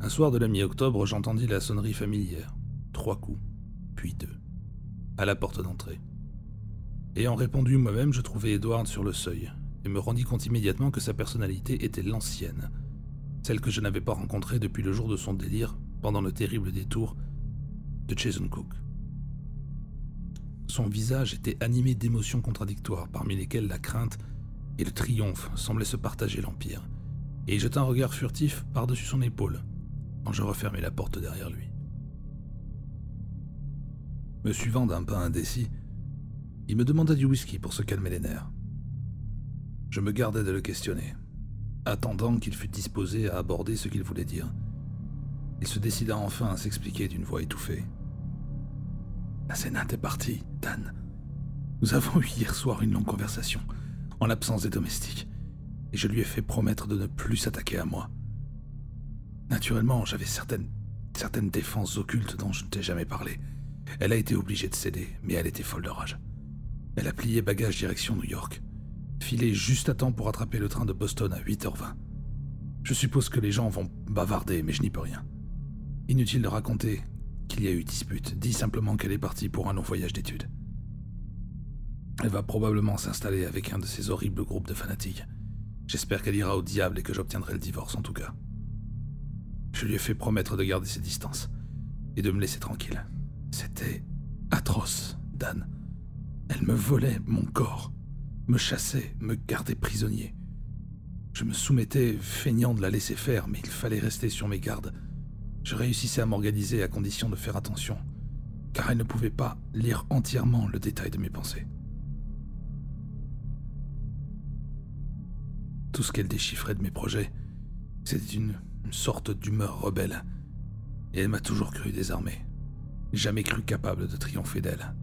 Un soir de la mi-octobre, j'entendis la sonnerie familière. Trois coups, puis deux, à la porte d'entrée. Ayant répondu moi-même, je trouvai Edward sur le seuil, et me rendis compte immédiatement que sa personnalité était l'ancienne, celle que je n'avais pas rencontrée depuis le jour de son délire pendant le terrible détour de Jason Cook. Son visage était animé d'émotions contradictoires, parmi lesquelles la crainte et le triomphe semblaient se partager l'Empire, et il jeta un regard furtif par-dessus son épaule, quand je refermai la porte derrière lui. Me suivant d'un pas indécis, il me demanda du whisky pour se calmer les nerfs. Je me gardais de le questionner, attendant qu'il fût disposé à aborder ce qu'il voulait dire. Il se décida enfin à s'expliquer d'une voix étouffée. La Sénat est partie, Dan. Nous avons eu hier soir une longue conversation, en l'absence des domestiques, et je lui ai fait promettre de ne plus s'attaquer à moi. Naturellement, j'avais certaines, certaines défenses occultes dont je ne t'ai jamais parlé. Elle a été obligée de céder, mais elle était folle de rage. Elle a plié bagage direction New York, filé juste à temps pour attraper le train de Boston à 8h20. Je suppose que les gens vont bavarder, mais je n'y peux rien. Inutile de raconter qu'il y a eu dispute, dis simplement qu'elle est partie pour un long voyage d'études. Elle va probablement s'installer avec un de ces horribles groupes de fanatiques. J'espère qu'elle ira au diable et que j'obtiendrai le divorce en tout cas. Je lui ai fait promettre de garder ses distances et de me laisser tranquille. C'était atroce, Dan. Elle me volait mon corps, me chassait, me gardait prisonnier. Je me soumettais, feignant de la laisser faire, mais il fallait rester sur mes gardes. Je réussissais à m'organiser à condition de faire attention, car elle ne pouvait pas lire entièrement le détail de mes pensées. Tout ce qu'elle déchiffrait de mes projets, c'était une, sorte d'humeur rebelle. Et elle m'a toujours cru désarmée. Jamais cru capable de triompher d'elle.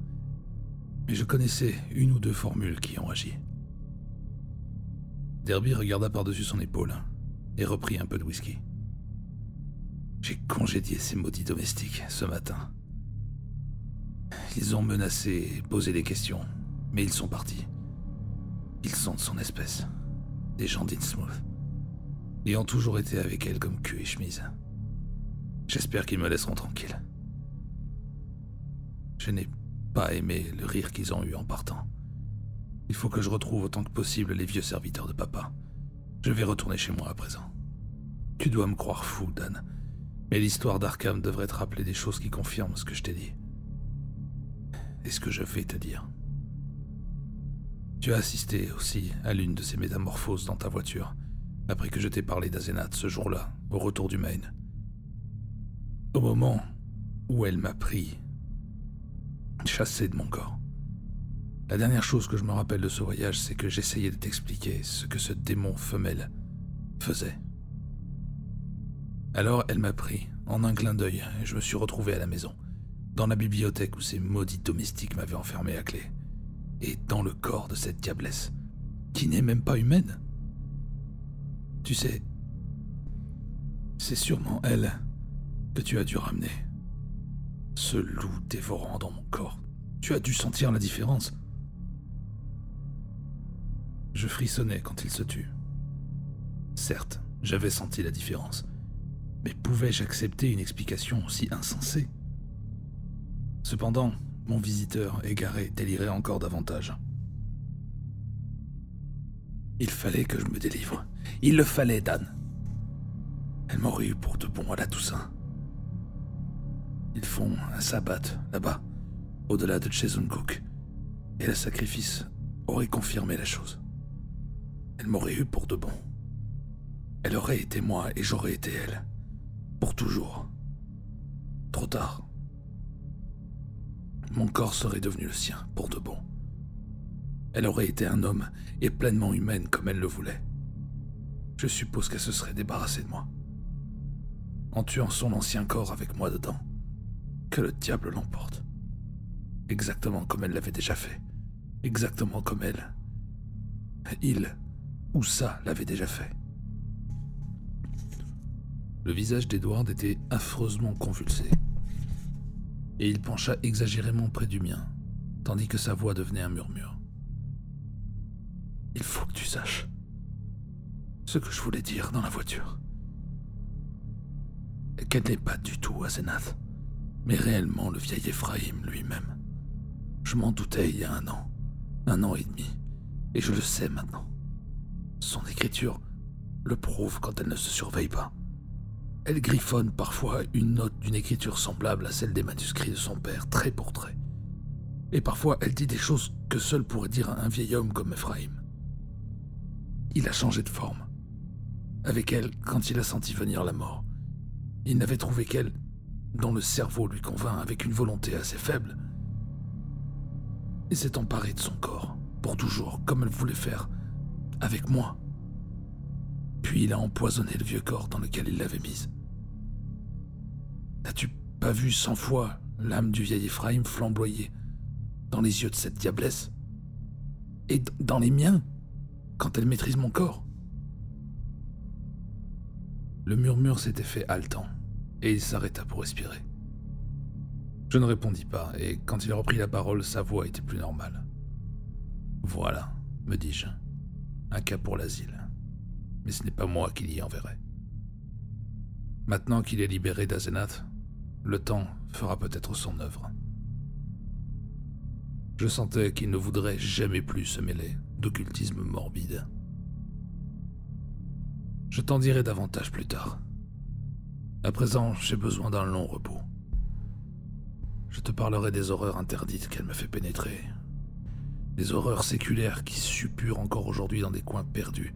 Mais je connaissais une ou deux formules qui ont agi. Derby regarda par-dessus son épaule et reprit un peu de whisky. J'ai congédié ces maudits domestiques ce matin. Ils ont menacé et posé des questions, mais ils sont partis. Ils sont de son espèce des gens d'Innsmouth, ont toujours été avec elle comme cul et chemise. J'espère qu'ils me laisseront tranquille. Je n'ai pas aimé le rire qu'ils ont eu en partant. Il faut que je retrouve autant que possible les vieux serviteurs de papa. Je vais retourner chez moi à présent. Tu dois me croire fou, Dan, mais l'histoire d'Arkham devrait te rappeler des choses qui confirment ce que je t'ai dit. Et ce que je vais te dire. Tu as assisté aussi à l'une de ces métamorphoses dans ta voiture, après que je t'ai parlé d'Azenat ce jour-là, au retour du Maine. Au moment où elle m'a pris, chassé de mon corps. La dernière chose que je me rappelle de ce voyage, c'est que j'essayais de t'expliquer ce que ce démon femelle faisait. Alors elle m'a pris, en un clin d'œil, et je me suis retrouvé à la maison, dans la bibliothèque où ces maudits domestiques m'avaient enfermé à clé et dans le corps de cette diablesse, qui n'est même pas humaine. Tu sais, c'est sûrement elle que tu as dû ramener. Ce loup dévorant dans mon corps. Tu as dû sentir la différence. Je frissonnais quand il se tue. Certes, j'avais senti la différence, mais pouvais-je accepter une explication aussi insensée? Cependant, mon visiteur, égaré, délirait encore davantage. Il fallait que je me délivre. Il le fallait, Dan. Elle m'aurait eu pour de bon à la Toussaint. Ils font un sabbat là-bas, au-delà de Cook, et le sacrifice aurait confirmé la chose. Elle m'aurait eu pour de bon. Elle aurait été moi et j'aurais été elle. Pour toujours. Trop tard mon corps serait devenu le sien, pour de bon. Elle aurait été un homme et pleinement humaine comme elle le voulait. Je suppose qu'elle se serait débarrassée de moi. En tuant son ancien corps avec moi dedans. Que le diable l'emporte. Exactement comme elle l'avait déjà fait. Exactement comme elle. Il ou ça l'avait déjà fait. Le visage d'Edward était affreusement convulsé et il pencha exagérément près du mien, tandis que sa voix devenait un murmure. Il faut que tu saches ce que je voulais dire dans la voiture. Qu'elle n'est pas du tout Asenath, mais réellement le vieil Ephraim lui-même. Je m'en doutais il y a un an, un an et demi, et je le sais maintenant. Son écriture le prouve quand elle ne se surveille pas. Elle griffonne parfois une note d'une écriture semblable à celle des manuscrits de son père, trait pour trait. Et parfois elle dit des choses que seul pourrait dire un vieil homme comme Ephraim. Il a changé de forme. Avec elle, quand il a senti venir la mort, il n'avait trouvé qu'elle, dont le cerveau lui convainc avec une volonté assez faible, et s'est emparé de son corps, pour toujours, comme elle voulait faire, avec moi. Puis il a empoisonné le vieux corps dans lequel il l'avait mise. N'as-tu pas vu cent fois l'âme du vieil Ephraim flamboyer dans les yeux de cette diablesse? Et dans les miens, quand elle maîtrise mon corps Le murmure s'était fait haletant, et il s'arrêta pour respirer. Je ne répondis pas, et quand il reprit la parole, sa voix était plus normale. Voilà, me dis-je, un cas pour l'asile. Mais ce n'est pas moi qui l'y enverrai. Maintenant qu'il est libéré d'Azenath, le temps fera peut-être son œuvre. Je sentais qu'il ne voudrait jamais plus se mêler d'occultisme morbide. Je t'en dirai davantage plus tard. À présent, j'ai besoin d'un long repos. Je te parlerai des horreurs interdites qu'elle me fait pénétrer. Des horreurs séculaires qui suppurent encore aujourd'hui dans des coins perdus,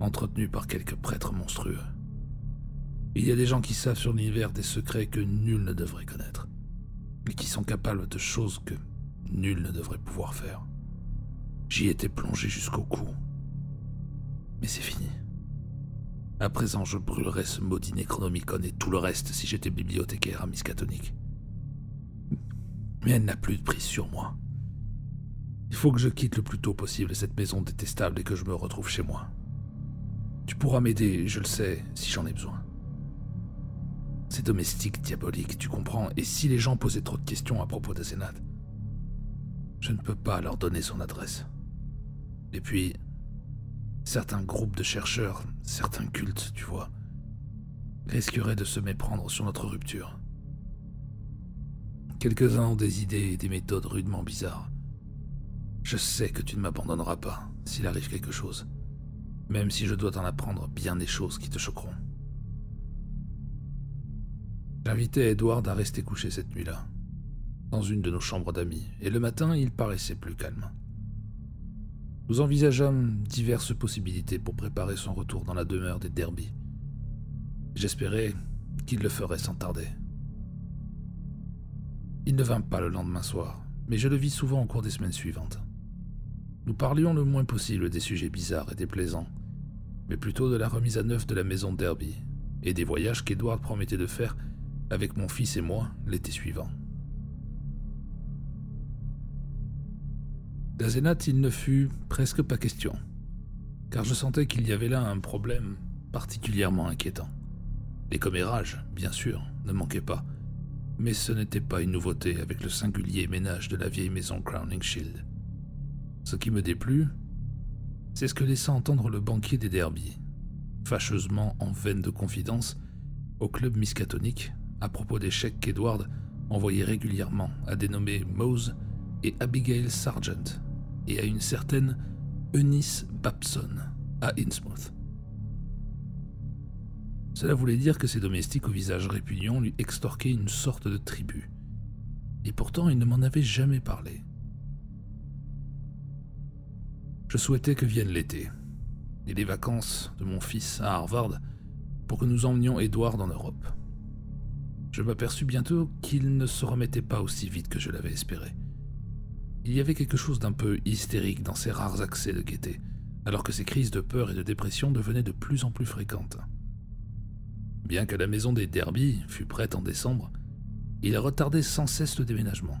entretenus par quelques prêtres monstrueux. Il y a des gens qui savent sur l'univers des secrets que nul ne devrait connaître, et qui sont capables de choses que nul ne devrait pouvoir faire. J'y étais plongé jusqu'au cou. Mais c'est fini. À présent, je brûlerais ce maudit Necronomicon et tout le reste si j'étais bibliothécaire à Miskatonic. Mais elle n'a plus de prise sur moi. Il faut que je quitte le plus tôt possible cette maison détestable et que je me retrouve chez moi. Tu pourras m'aider, je le sais, si j'en ai besoin. C'est domestique diabolique, tu comprends, et si les gens posaient trop de questions à propos d'Azenat, je ne peux pas leur donner son adresse. Et puis, certains groupes de chercheurs, certains cultes, tu vois, risqueraient de se méprendre sur notre rupture. Quelques-uns ont des idées et des méthodes rudement bizarres. Je sais que tu ne m'abandonneras pas s'il arrive quelque chose, même si je dois t'en apprendre bien des choses qui te choqueront. J'invitais Edward à rester couché cette nuit-là, dans une de nos chambres d'amis, et le matin il paraissait plus calme. Nous envisageâmes diverses possibilités pour préparer son retour dans la demeure des Derby. J'espérais qu'il le ferait sans tarder. Il ne vint pas le lendemain soir, mais je le vis souvent au cours des semaines suivantes. Nous parlions le moins possible des sujets bizarres et déplaisants, mais plutôt de la remise à neuf de la maison Derby et des voyages qu'Edward promettait de faire avec mon fils et moi l'été suivant. D'Azenat, il ne fut presque pas question, car je sentais qu'il y avait là un problème particulièrement inquiétant. Les commérages, bien sûr, ne manquaient pas, mais ce n'était pas une nouveauté avec le singulier ménage de la vieille maison Crowning Shield. Ce qui me déplut, c'est ce que laissa entendre le banquier des Derby, fâcheusement en veine de confidence, au club miscatonique à propos des chèques qu'Edward envoyait régulièrement à des nommés Mose et Abigail Sargent, et à une certaine Eunice Babson à Innsmouth. Cela voulait dire que ses domestiques au visage répugnant lui extorquaient une sorte de tribut. Et pourtant, il ne m'en avait jamais parlé. Je souhaitais que vienne l'été et les vacances de mon fils à Harvard pour que nous emmenions Edward en Europe. Je m'aperçus bientôt qu'il ne se remettait pas aussi vite que je l'avais espéré. Il y avait quelque chose d'un peu hystérique dans ses rares accès de gaieté, alors que ses crises de peur et de dépression devenaient de plus en plus fréquentes. Bien que la maison des Derby fût prête en décembre, il retardait sans cesse le déménagement.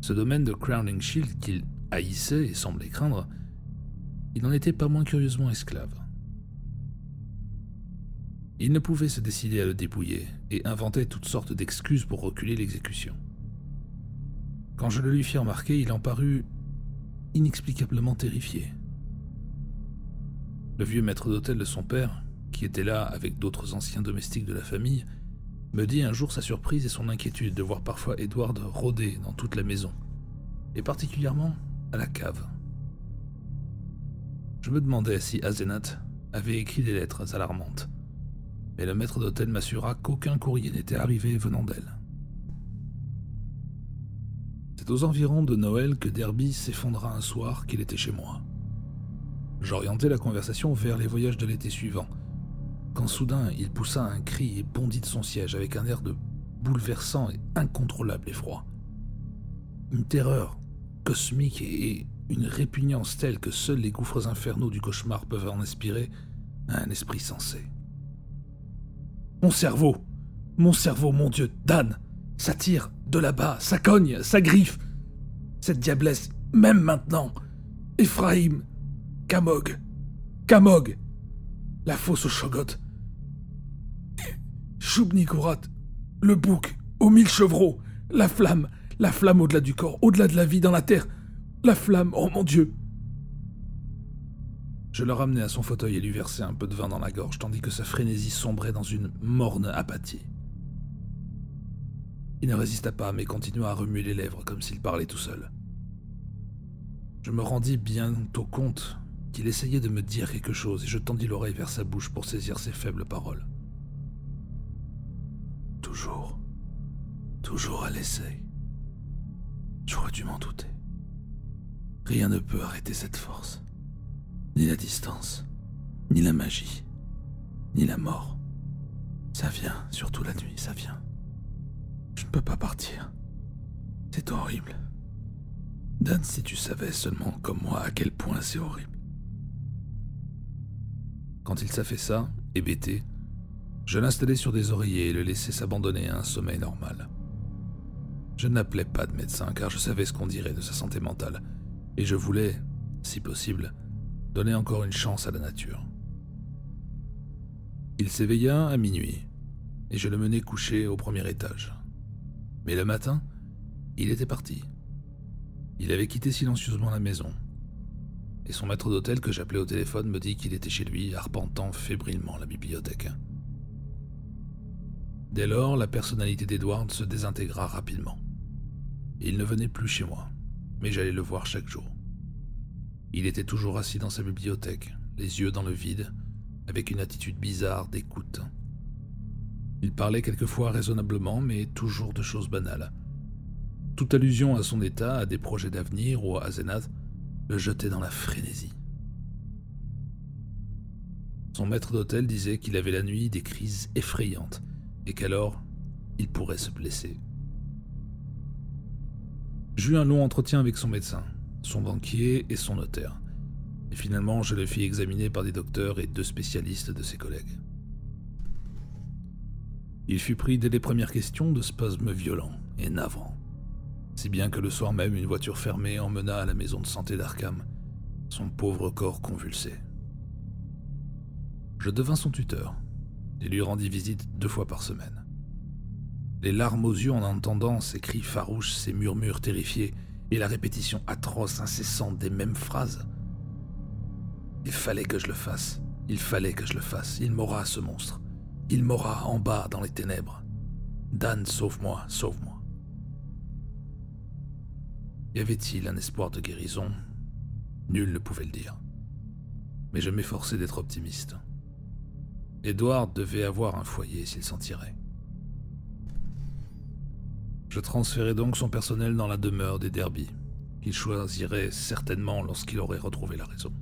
Ce domaine de Crowning Shield qu'il haïssait et semblait craindre, il n'en était pas moins curieusement esclave. Il ne pouvait se décider à le dépouiller et inventait toutes sortes d'excuses pour reculer l'exécution. Quand je le lui fis remarquer, il en parut inexplicablement terrifié. Le vieux maître d'hôtel de son père, qui était là avec d'autres anciens domestiques de la famille, me dit un jour sa surprise et son inquiétude de voir parfois Edward rôder dans toute la maison, et particulièrement à la cave. Je me demandais si Azenat avait écrit des lettres alarmantes, mais le maître d'hôtel m'assura qu'aucun courrier n'était arrivé venant d'elle. C'est aux environs de Noël que Derby s'effondra un soir qu'il était chez moi. J'orientais la conversation vers les voyages de l'été suivant, quand soudain il poussa un cri et bondit de son siège avec un air de bouleversant et incontrôlable effroi. Une terreur cosmique et une répugnance telle que seuls les gouffres infernaux du cauchemar peuvent en inspirer à un esprit sensé. Mon cerveau Mon cerveau, mon Dieu, Dan Ça tire de là-bas, ça cogne, ça griffe. Cette diablesse, même maintenant. Ephraim, Kamog, Kamog, la fosse au Shogot. Choubnikurat, le bouc, aux mille chevreaux, la flamme, la flamme au-delà du corps, au-delà de la vie, dans la terre. La flamme, oh mon Dieu Je le ramenai à son fauteuil et lui versai un peu de vin dans la gorge, tandis que sa frénésie sombrait dans une morne apathie. Il ne résista pas, mais continua à remuer les lèvres comme s'il parlait tout seul. Je me rendis bientôt compte qu'il essayait de me dire quelque chose et je tendis l'oreille vers sa bouche pour saisir ses faibles paroles. Toujours, toujours à l'essai. J'aurais dû m'en douter. Rien ne peut arrêter cette force. Ni la distance, ni la magie, ni la mort. Ça vient, surtout la nuit, ça vient. Ne peux pas partir. C'est horrible. Dan, si tu savais seulement comme moi à quel point c'est horrible. Quand il s'affaissa, hébété, je l'installai sur des oreillers et le laissai s'abandonner à un sommeil normal. Je n'appelais pas de médecin car je savais ce qu'on dirait de sa santé mentale, et je voulais, si possible, donner encore une chance à la nature. Il s'éveilla à minuit, et je le menai coucher au premier étage. Mais le matin, il était parti. Il avait quitté silencieusement la maison, et son maître d'hôtel que j'appelais au téléphone me dit qu'il était chez lui, arpentant fébrilement la bibliothèque. Dès lors, la personnalité d'Edward se désintégra rapidement. Il ne venait plus chez moi, mais j'allais le voir chaque jour. Il était toujours assis dans sa bibliothèque, les yeux dans le vide, avec une attitude bizarre d'écoute. Il parlait quelquefois raisonnablement, mais toujours de choses banales. Toute allusion à son état, à des projets d'avenir ou à Zenat le jetait dans la frénésie. Son maître d'hôtel disait qu'il avait la nuit des crises effrayantes et qu'alors il pourrait se blesser. J'eus un long entretien avec son médecin, son banquier et son notaire. Et finalement, je le fis examiner par des docteurs et deux spécialistes de ses collègues. Il fut pris dès les premières questions de spasmes violents et navrants si bien que le soir même une voiture fermée emmena à la maison de santé d'Arkham, son pauvre corps convulsé. Je devins son tuteur et lui rendis visite deux fois par semaine. Les larmes aux yeux en entendant ses cris farouches, ses murmures terrifiés et la répétition atroce, incessante des mêmes phrases. Il fallait que je le fasse, il fallait que je le fasse, il m'aura ce monstre, il m'aura en bas dans les ténèbres. Dan, sauve-moi, sauve-moi. Y avait-il un espoir de guérison? Nul ne pouvait le dire. Mais je m'efforçais d'être optimiste. Edward devait avoir un foyer s'il s'en tirait. Je transférai donc son personnel dans la demeure des Derby, qu'il choisirait certainement lorsqu'il aurait retrouvé la raison.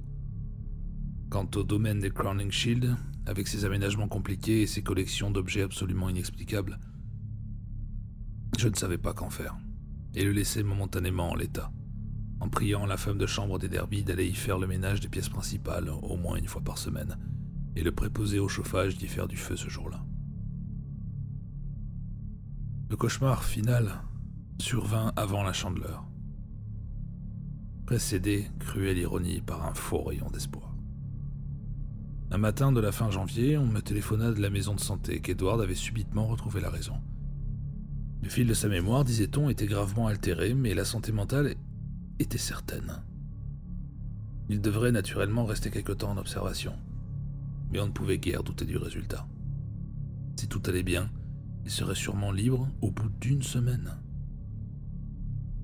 Quant au domaine des Crowning Shield, avec ses aménagements compliqués et ses collections d'objets absolument inexplicables, je ne savais pas qu'en faire et le laisser momentanément en l'état, en priant la femme de chambre des Derby d'aller y faire le ménage des pièces principales au moins une fois par semaine, et le préposer au chauffage d'y faire du feu ce jour-là. Le cauchemar final survint avant la chandeleur, précédé, cruelle ironie, par un faux rayon d'espoir. Un matin de la fin janvier, on me téléphona de la maison de santé qu'Edward avait subitement retrouvé la raison. Le fil de sa mémoire, disait-on, était gravement altéré, mais la santé mentale était certaine. Il devrait naturellement rester quelque temps en observation, mais on ne pouvait guère douter du résultat. Si tout allait bien, il serait sûrement libre au bout d'une semaine.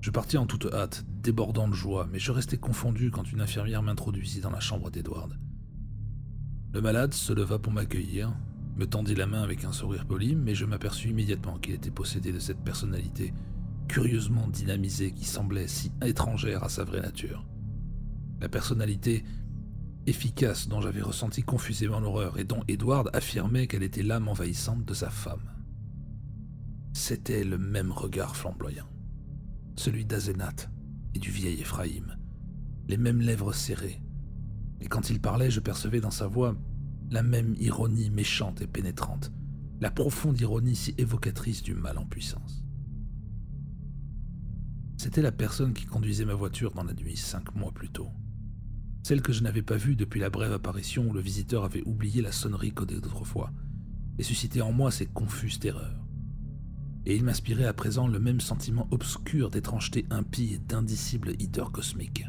Je partis en toute hâte, débordant de joie, mais je restais confondu quand une infirmière m'introduisit dans la chambre d'Edward. Le malade se leva pour m'accueillir, me tendit la main avec un sourire poli, mais je m'aperçus immédiatement qu'il était possédé de cette personnalité curieusement dynamisée qui semblait si étrangère à sa vraie nature. La personnalité efficace dont j'avais ressenti confusément l'horreur et dont Edward affirmait qu'elle était l'âme envahissante de sa femme. C'était le même regard flamboyant, celui d'Azénat et du vieil Éphraïm, les mêmes lèvres serrées, et quand il parlait, je percevais dans sa voix la même ironie méchante et pénétrante, la profonde ironie si évocatrice du mal en puissance. C'était la personne qui conduisait ma voiture dans la nuit cinq mois plus tôt. Celle que je n'avais pas vue depuis la brève apparition où le visiteur avait oublié la sonnerie codée d'autrefois et suscité en moi ces confuses terreurs. Et il m'inspirait à présent le même sentiment obscur d'étrangeté impie et d'indicible hideur cosmique.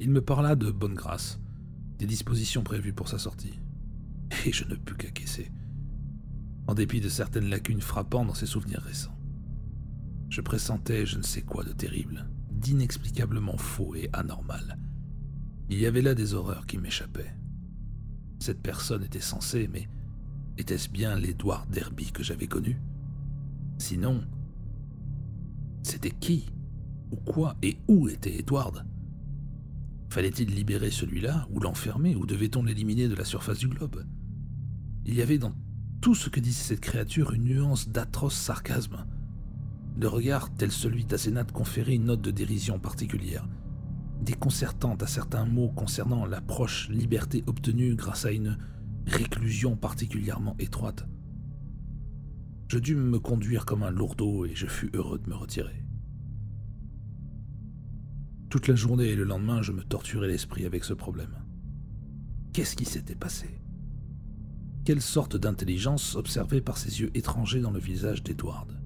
Il me parla de bonne grâce, des dispositions prévues pour sa sortie. Et je ne pus qu'acquiescer. en dépit de certaines lacunes frappantes dans ses souvenirs récents. Je pressentais je ne sais quoi de terrible, d'inexplicablement faux et anormal. Il y avait là des horreurs qui m'échappaient. Cette personne était censée, mais était-ce bien l'Edouard Derby que j'avais connu? Sinon, c'était qui? Ou quoi? Et où était Edward Fallait-il libérer celui-là, ou l'enfermer, ou devait-on l'éliminer de la surface du globe? Il y avait dans tout ce que disait cette créature une nuance d'atroce sarcasme. Le regard, tel celui d'Azénat, conférait une note de dérision particulière, déconcertante à certains mots concernant l'approche liberté obtenue grâce à une réclusion particulièrement étroite. Je dus me conduire comme un lourdeau et je fus heureux de me retirer. Toute la journée et le lendemain, je me torturais l'esprit avec ce problème. Qu'est-ce qui s'était passé? Quelle sorte d'intelligence observée par ces yeux étrangers dans le visage d'Edward?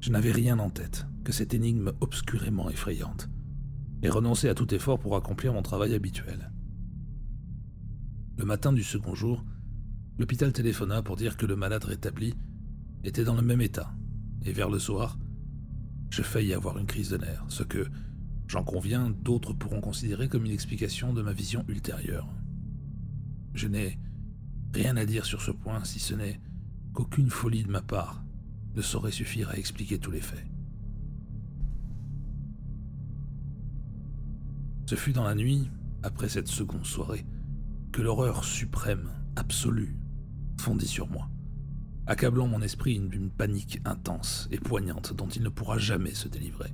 Je n'avais rien en tête que cette énigme obscurément effrayante, et renonçais à tout effort pour accomplir mon travail habituel. Le matin du second jour, l'hôpital téléphona pour dire que le malade rétabli était dans le même état, et vers le soir, je faillis avoir une crise de nerfs, ce que, J'en conviens, d'autres pourront considérer comme une explication de ma vision ultérieure. Je n'ai rien à dire sur ce point si ce n'est qu'aucune folie de ma part ne saurait suffire à expliquer tous les faits. Ce fut dans la nuit, après cette seconde soirée, que l'horreur suprême, absolue, fondit sur moi, accablant mon esprit d'une panique intense et poignante dont il ne pourra jamais se délivrer.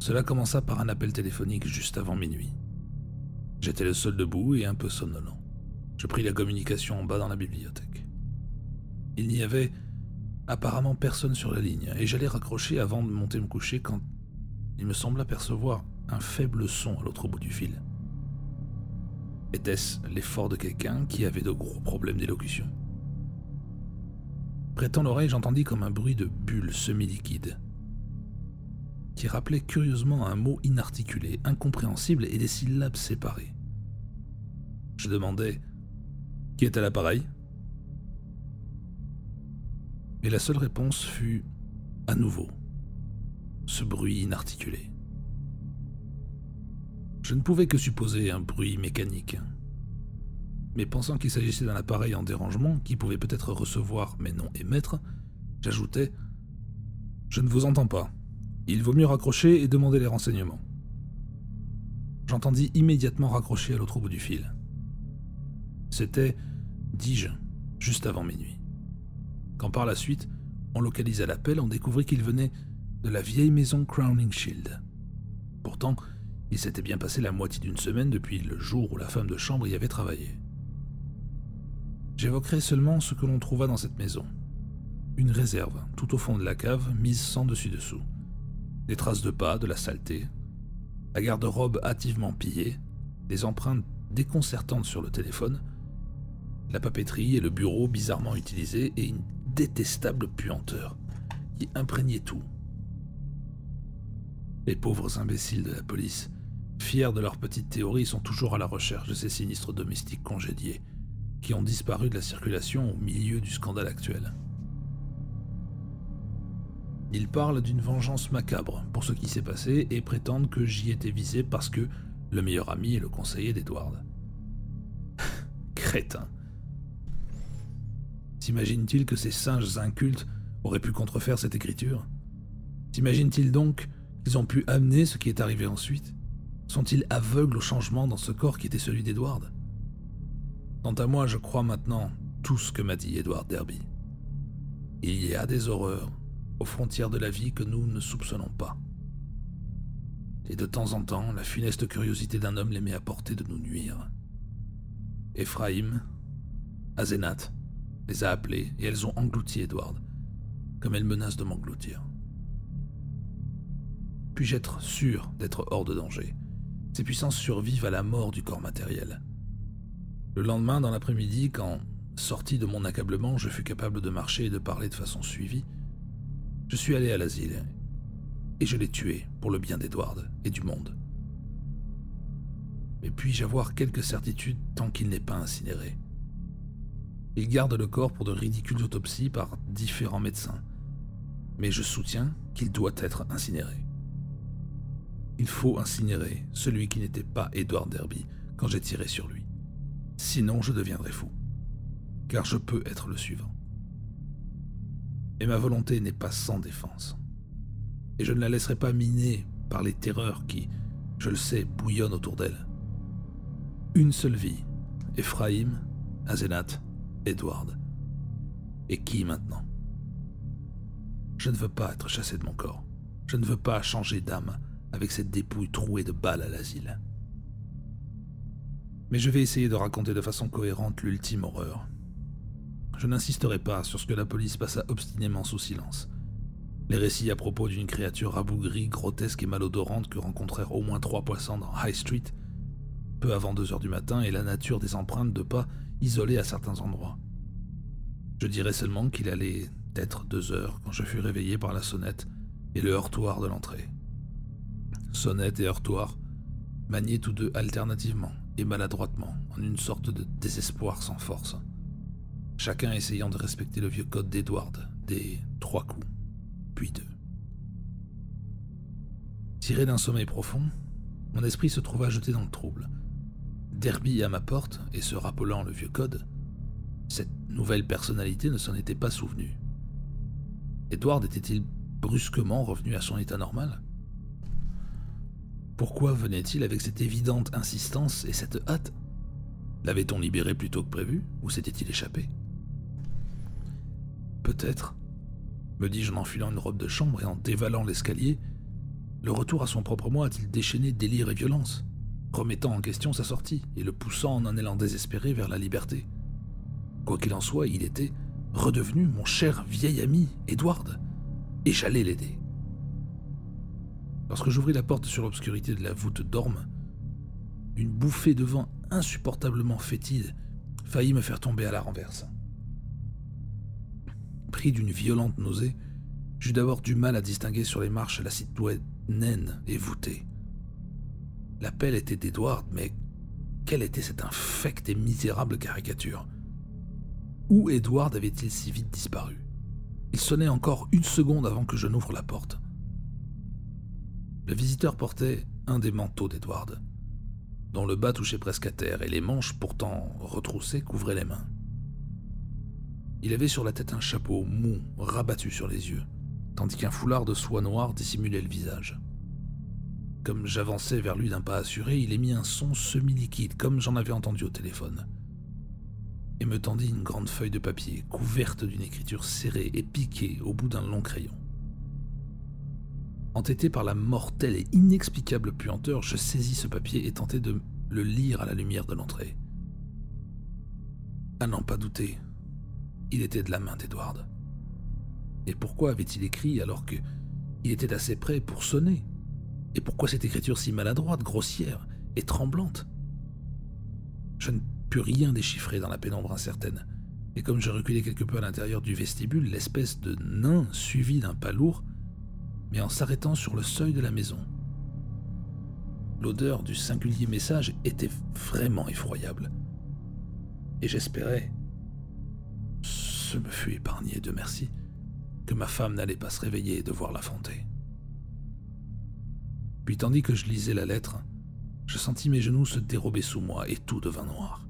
Cela commença par un appel téléphonique juste avant minuit. J'étais le seul debout et un peu somnolent. Je pris la communication en bas dans la bibliothèque. Il n'y avait apparemment personne sur la ligne et j'allais raccrocher avant de monter me coucher quand il me sembla percevoir un faible son à l'autre bout du fil. Était-ce l'effort de quelqu'un qui avait de gros problèmes d'élocution? Prêtant l'oreille, j'entendis comme un bruit de bulles semi-liquides qui rappelait curieusement un mot inarticulé, incompréhensible et des syllabes séparées. Je demandai Qui est à l'appareil? Et la seule réponse fut à nouveau ce bruit inarticulé. Je ne pouvais que supposer un bruit mécanique. Mais pensant qu'il s'agissait d'un appareil en dérangement qui pouvait peut-être recevoir mais non émettre, j'ajoutai Je ne vous entends pas. Il vaut mieux raccrocher et demander les renseignements. J'entendis immédiatement raccrocher à l'autre bout du fil. C'était, dis-je, juste avant minuit. Quand par la suite, on localisa l'appel, on découvrit qu'il venait de la vieille maison Crowning Shield. Pourtant, il s'était bien passé la moitié d'une semaine depuis le jour où la femme de chambre y avait travaillé. J'évoquerai seulement ce que l'on trouva dans cette maison. Une réserve, tout au fond de la cave, mise sans dessus-dessous des traces de pas, de la saleté, la garde-robe hâtivement pillée, des empreintes déconcertantes sur le téléphone, la papeterie et le bureau bizarrement utilisés et une détestable puanteur qui imprégnait tout. Les pauvres imbéciles de la police, fiers de leur petite théorie, sont toujours à la recherche de ces sinistres domestiques congédiés qui ont disparu de la circulation au milieu du scandale actuel. Ils parlent d'une vengeance macabre pour ce qui s'est passé et prétendent que j'y étais visé parce que le meilleur ami est le conseiller d'Edward. Crétin. S'imagine-t-il que ces singes incultes auraient pu contrefaire cette écriture? S'imagine-t-il donc qu'ils ont pu amener ce qui est arrivé ensuite? Sont-ils aveugles au changement dans ce corps qui était celui d'Edward? Quant à moi, je crois maintenant tout ce que m'a dit Edward Derby. Il y a des horreurs aux frontières de la vie que nous ne soupçonnons pas. Et de temps en temps, la funeste curiosité d'un homme les met à portée de nous nuire. Ephraim, Azénat, les a appelés et elles ont englouti Edward, comme elles menacent de m'engloutir. Puis-je être sûr d'être hors de danger? Ces puissances survivent à la mort du corps matériel. Le lendemain, dans l'après-midi, quand, sorti de mon accablement, je fus capable de marcher et de parler de façon suivie, je suis allé à l'asile et je l'ai tué pour le bien d'Edward et du monde. Mais puis-je avoir quelques certitudes tant qu'il n'est pas incinéré? Il garde le corps pour de ridicules autopsies par différents médecins. Mais je soutiens qu'il doit être incinéré. Il faut incinérer celui qui n'était pas Edward Derby quand j'ai tiré sur lui. Sinon, je deviendrai fou. Car je peux être le suivant. Et ma volonté n'est pas sans défense. Et je ne la laisserai pas miner par les terreurs qui, je le sais, bouillonnent autour d'elle. Une seule vie. Ephraim, Azenat, Edward. Et qui maintenant? Je ne veux pas être chassé de mon corps. Je ne veux pas changer d'âme avec cette dépouille trouée de balles à l'asile. Mais je vais essayer de raconter de façon cohérente l'ultime horreur. Je n'insisterai pas sur ce que la police passa obstinément sous silence. Les récits à propos d'une créature rabougrie, grotesque et malodorante que rencontrèrent au moins trois poissons dans High Street, peu avant deux heures du matin, et la nature des empreintes de pas isolées à certains endroits. Je dirai seulement qu'il allait être deux heures quand je fus réveillé par la sonnette et le heurtoir de l'entrée. Sonnette et heurtoir, maniés tous deux alternativement et maladroitement, en une sorte de désespoir sans force. Chacun essayant de respecter le vieux code d'Edward, des trois coups, puis deux. Tiré d'un sommeil profond, mon esprit se trouva jeté dans le trouble. Derby à ma porte, et se rappelant le vieux code, cette nouvelle personnalité ne s'en était pas souvenu. Edward était-il brusquement revenu à son état normal? Pourquoi venait-il avec cette évidente insistance et cette hâte? L'avait-on libéré plus tôt que prévu, ou s'était-il échappé? Peut-être, me dis-je en enfilant une robe de chambre et en dévalant l'escalier, le retour à son propre moi a-t-il déchaîné délire et violence, remettant en question sa sortie et le poussant en un élan désespéré vers la liberté Quoi qu'il en soit, il était redevenu mon cher vieil ami, Edward, et j'allais l'aider. Lorsque j'ouvris la porte sur l'obscurité de la voûte d'orme, une bouffée de vent insupportablement fétide faillit me faire tomber à la renverse. Pris d'une violente nausée, j'eus d'abord du mal à distinguer sur les marches la citoyenne naine et voûtée. L'appel était d'Edward, mais quelle était cette infecte et misérable caricature? Où Edward avait-il si vite disparu? Il sonnait encore une seconde avant que je n'ouvre la porte. Le visiteur portait un des manteaux d'Edward, dont le bas touchait presque à terre et les manches pourtant retroussées couvraient les mains. Il avait sur la tête un chapeau mou rabattu sur les yeux, tandis qu'un foulard de soie noire dissimulait le visage. Comme j'avançais vers lui d'un pas assuré, il émit un son semi-liquide, comme j'en avais entendu au téléphone, et me tendit une grande feuille de papier couverte d'une écriture serrée et piquée au bout d'un long crayon. Entêté par la mortelle et inexplicable puanteur, je saisis ce papier et tentai de le lire à la lumière de l'entrée. À n'en pas douter, il était de la main d'Edward. Et pourquoi avait-il écrit alors que il était assez près pour sonner? Et pourquoi cette écriture si maladroite, grossière et tremblante? Je ne pus rien déchiffrer dans la pénombre incertaine, et comme je reculais quelque peu à l'intérieur du vestibule, l'espèce de nain suivi d'un pas lourd mais en s'arrêtant sur le seuil de la maison. L'odeur du singulier message était vraiment effroyable. Et j'espérais, ce me fut épargné de merci, que ma femme n'allait pas se réveiller et devoir l'affronter. Puis tandis que je lisais la lettre, je sentis mes genoux se dérober sous moi et tout devint noir.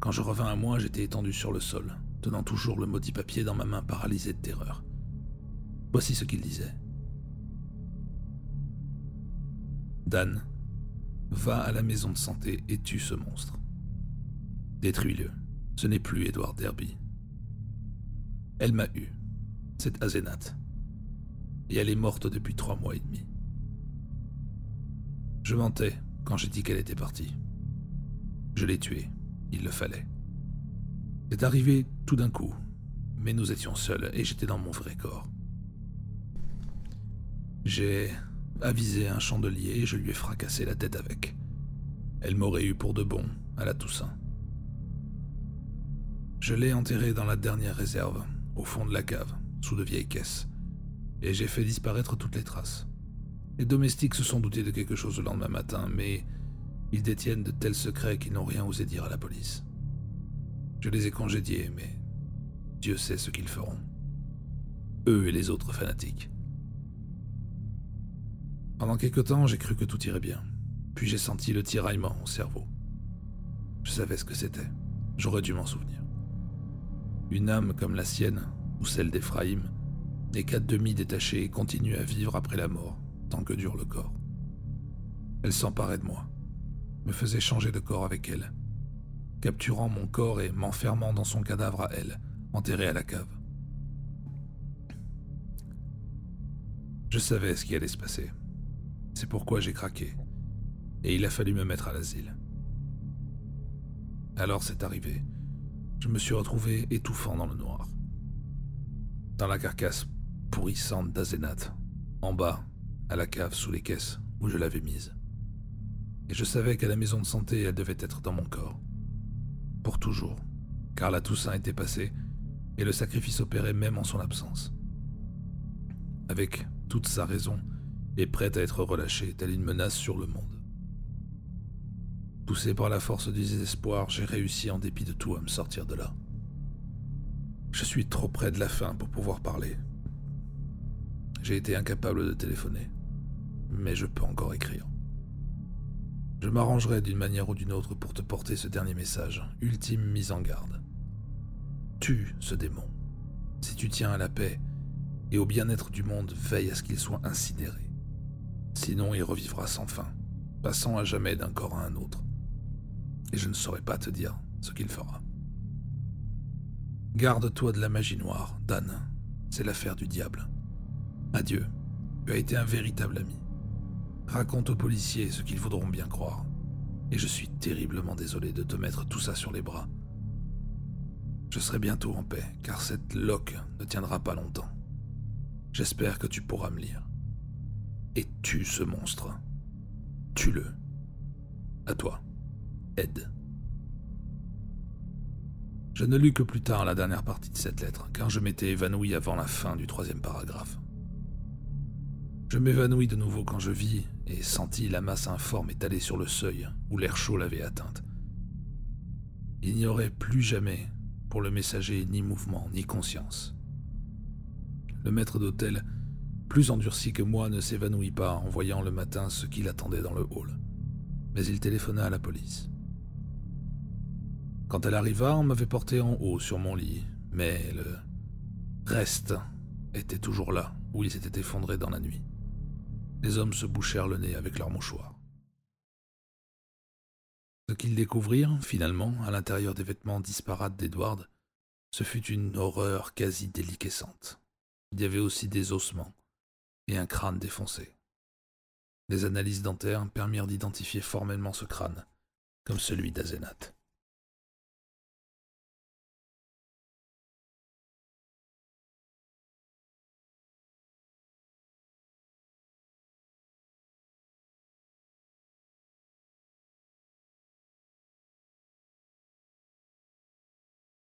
Quand je revins à moi, j'étais étendu sur le sol, tenant toujours le maudit papier dans ma main paralysée de terreur. Voici ce qu'il disait. Dan, va à la maison de santé et tue ce monstre. Détruis-le. Ce n'est plus Edward Derby. Elle m'a eu, cette Azénate. Et elle est morte depuis trois mois et demi. Je mentais quand j'ai dit qu'elle était partie. Je l'ai tuée, il le fallait. C'est arrivé tout d'un coup, mais nous étions seuls et j'étais dans mon vrai corps. J'ai avisé un chandelier et je lui ai fracassé la tête avec. Elle m'aurait eu pour de bon à la Toussaint. Je l'ai enterrée dans la dernière réserve, au fond de la cave, sous de vieilles caisses, et j'ai fait disparaître toutes les traces. Les domestiques se sont doutés de quelque chose le lendemain matin, mais ils détiennent de tels secrets qu'ils n'ont rien osé dire à la police. Je les ai congédiés, mais Dieu sait ce qu'ils feront. Eux et les autres fanatiques. Pendant quelque temps, j'ai cru que tout irait bien. Puis j'ai senti le tiraillement au cerveau. Je savais ce que c'était. J'aurais dû m'en souvenir. Une âme comme la sienne, ou celle d'Éphraïm, n'est qu'à demi détachée et continue à vivre après la mort, tant que dure le corps. Elle s'emparait de moi, me faisait changer de corps avec elle, capturant mon corps et m'enfermant dans son cadavre à elle, enterré à la cave. Je savais ce qui allait se passer. C'est pourquoi j'ai craqué. Et il a fallu me mettre à l'asile. Alors c'est arrivé. Je me suis retrouvé étouffant dans le noir. Dans la carcasse pourrissante d'Azénat, en bas, à la cave sous les caisses où je l'avais mise. Et je savais qu'à la maison de santé, elle devait être dans mon corps. Pour toujours, car la Toussaint était passée et le sacrifice opérait même en son absence. Avec toute sa raison, et prête à être relâchée, telle une menace sur le monde. Poussé par la force du désespoir, j'ai réussi en dépit de tout à me sortir de là. Je suis trop près de la fin pour pouvoir parler. J'ai été incapable de téléphoner, mais je peux encore écrire. Je m'arrangerai d'une manière ou d'une autre pour te porter ce dernier message, ultime mise en garde. Tue ce démon. Si tu tiens à la paix et au bien-être du monde, veille à ce qu'il soit incinéré. Sinon, il revivra sans fin, passant à jamais d'un corps à un autre. Et je ne saurais pas te dire ce qu'il fera. Garde-toi de la magie noire, Dan. C'est l'affaire du diable. Adieu. Tu as été un véritable ami. Raconte aux policiers ce qu'ils voudront bien croire. Et je suis terriblement désolé de te mettre tout ça sur les bras. Je serai bientôt en paix, car cette loque ne tiendra pas longtemps. J'espère que tu pourras me lire. Et tue ce monstre. Tue-le. À toi. Ed. Je ne lus que plus tard la dernière partie de cette lettre, car je m'étais évanoui avant la fin du troisième paragraphe. Je m'évanouis de nouveau quand je vis et sentis la masse informe étalée sur le seuil où l'air chaud l'avait atteinte. Il n'y aurait plus jamais pour le messager ni mouvement ni conscience. Le maître d'hôtel, plus endurci que moi, ne s'évanouit pas en voyant le matin ce qu'il attendait dans le hall. Mais il téléphona à la police. Quand elle arriva, on m'avait porté en haut sur mon lit, mais le reste était toujours là, où il s'était effondré dans la nuit. Les hommes se bouchèrent le nez avec leurs mouchoirs. Ce qu'ils découvrirent, finalement, à l'intérieur des vêtements disparates d'Edward, ce fut une horreur quasi déliquescente. Il y avait aussi des ossements et un crâne défoncé. Les analyses dentaires permirent d'identifier formellement ce crâne comme celui d'Azénat.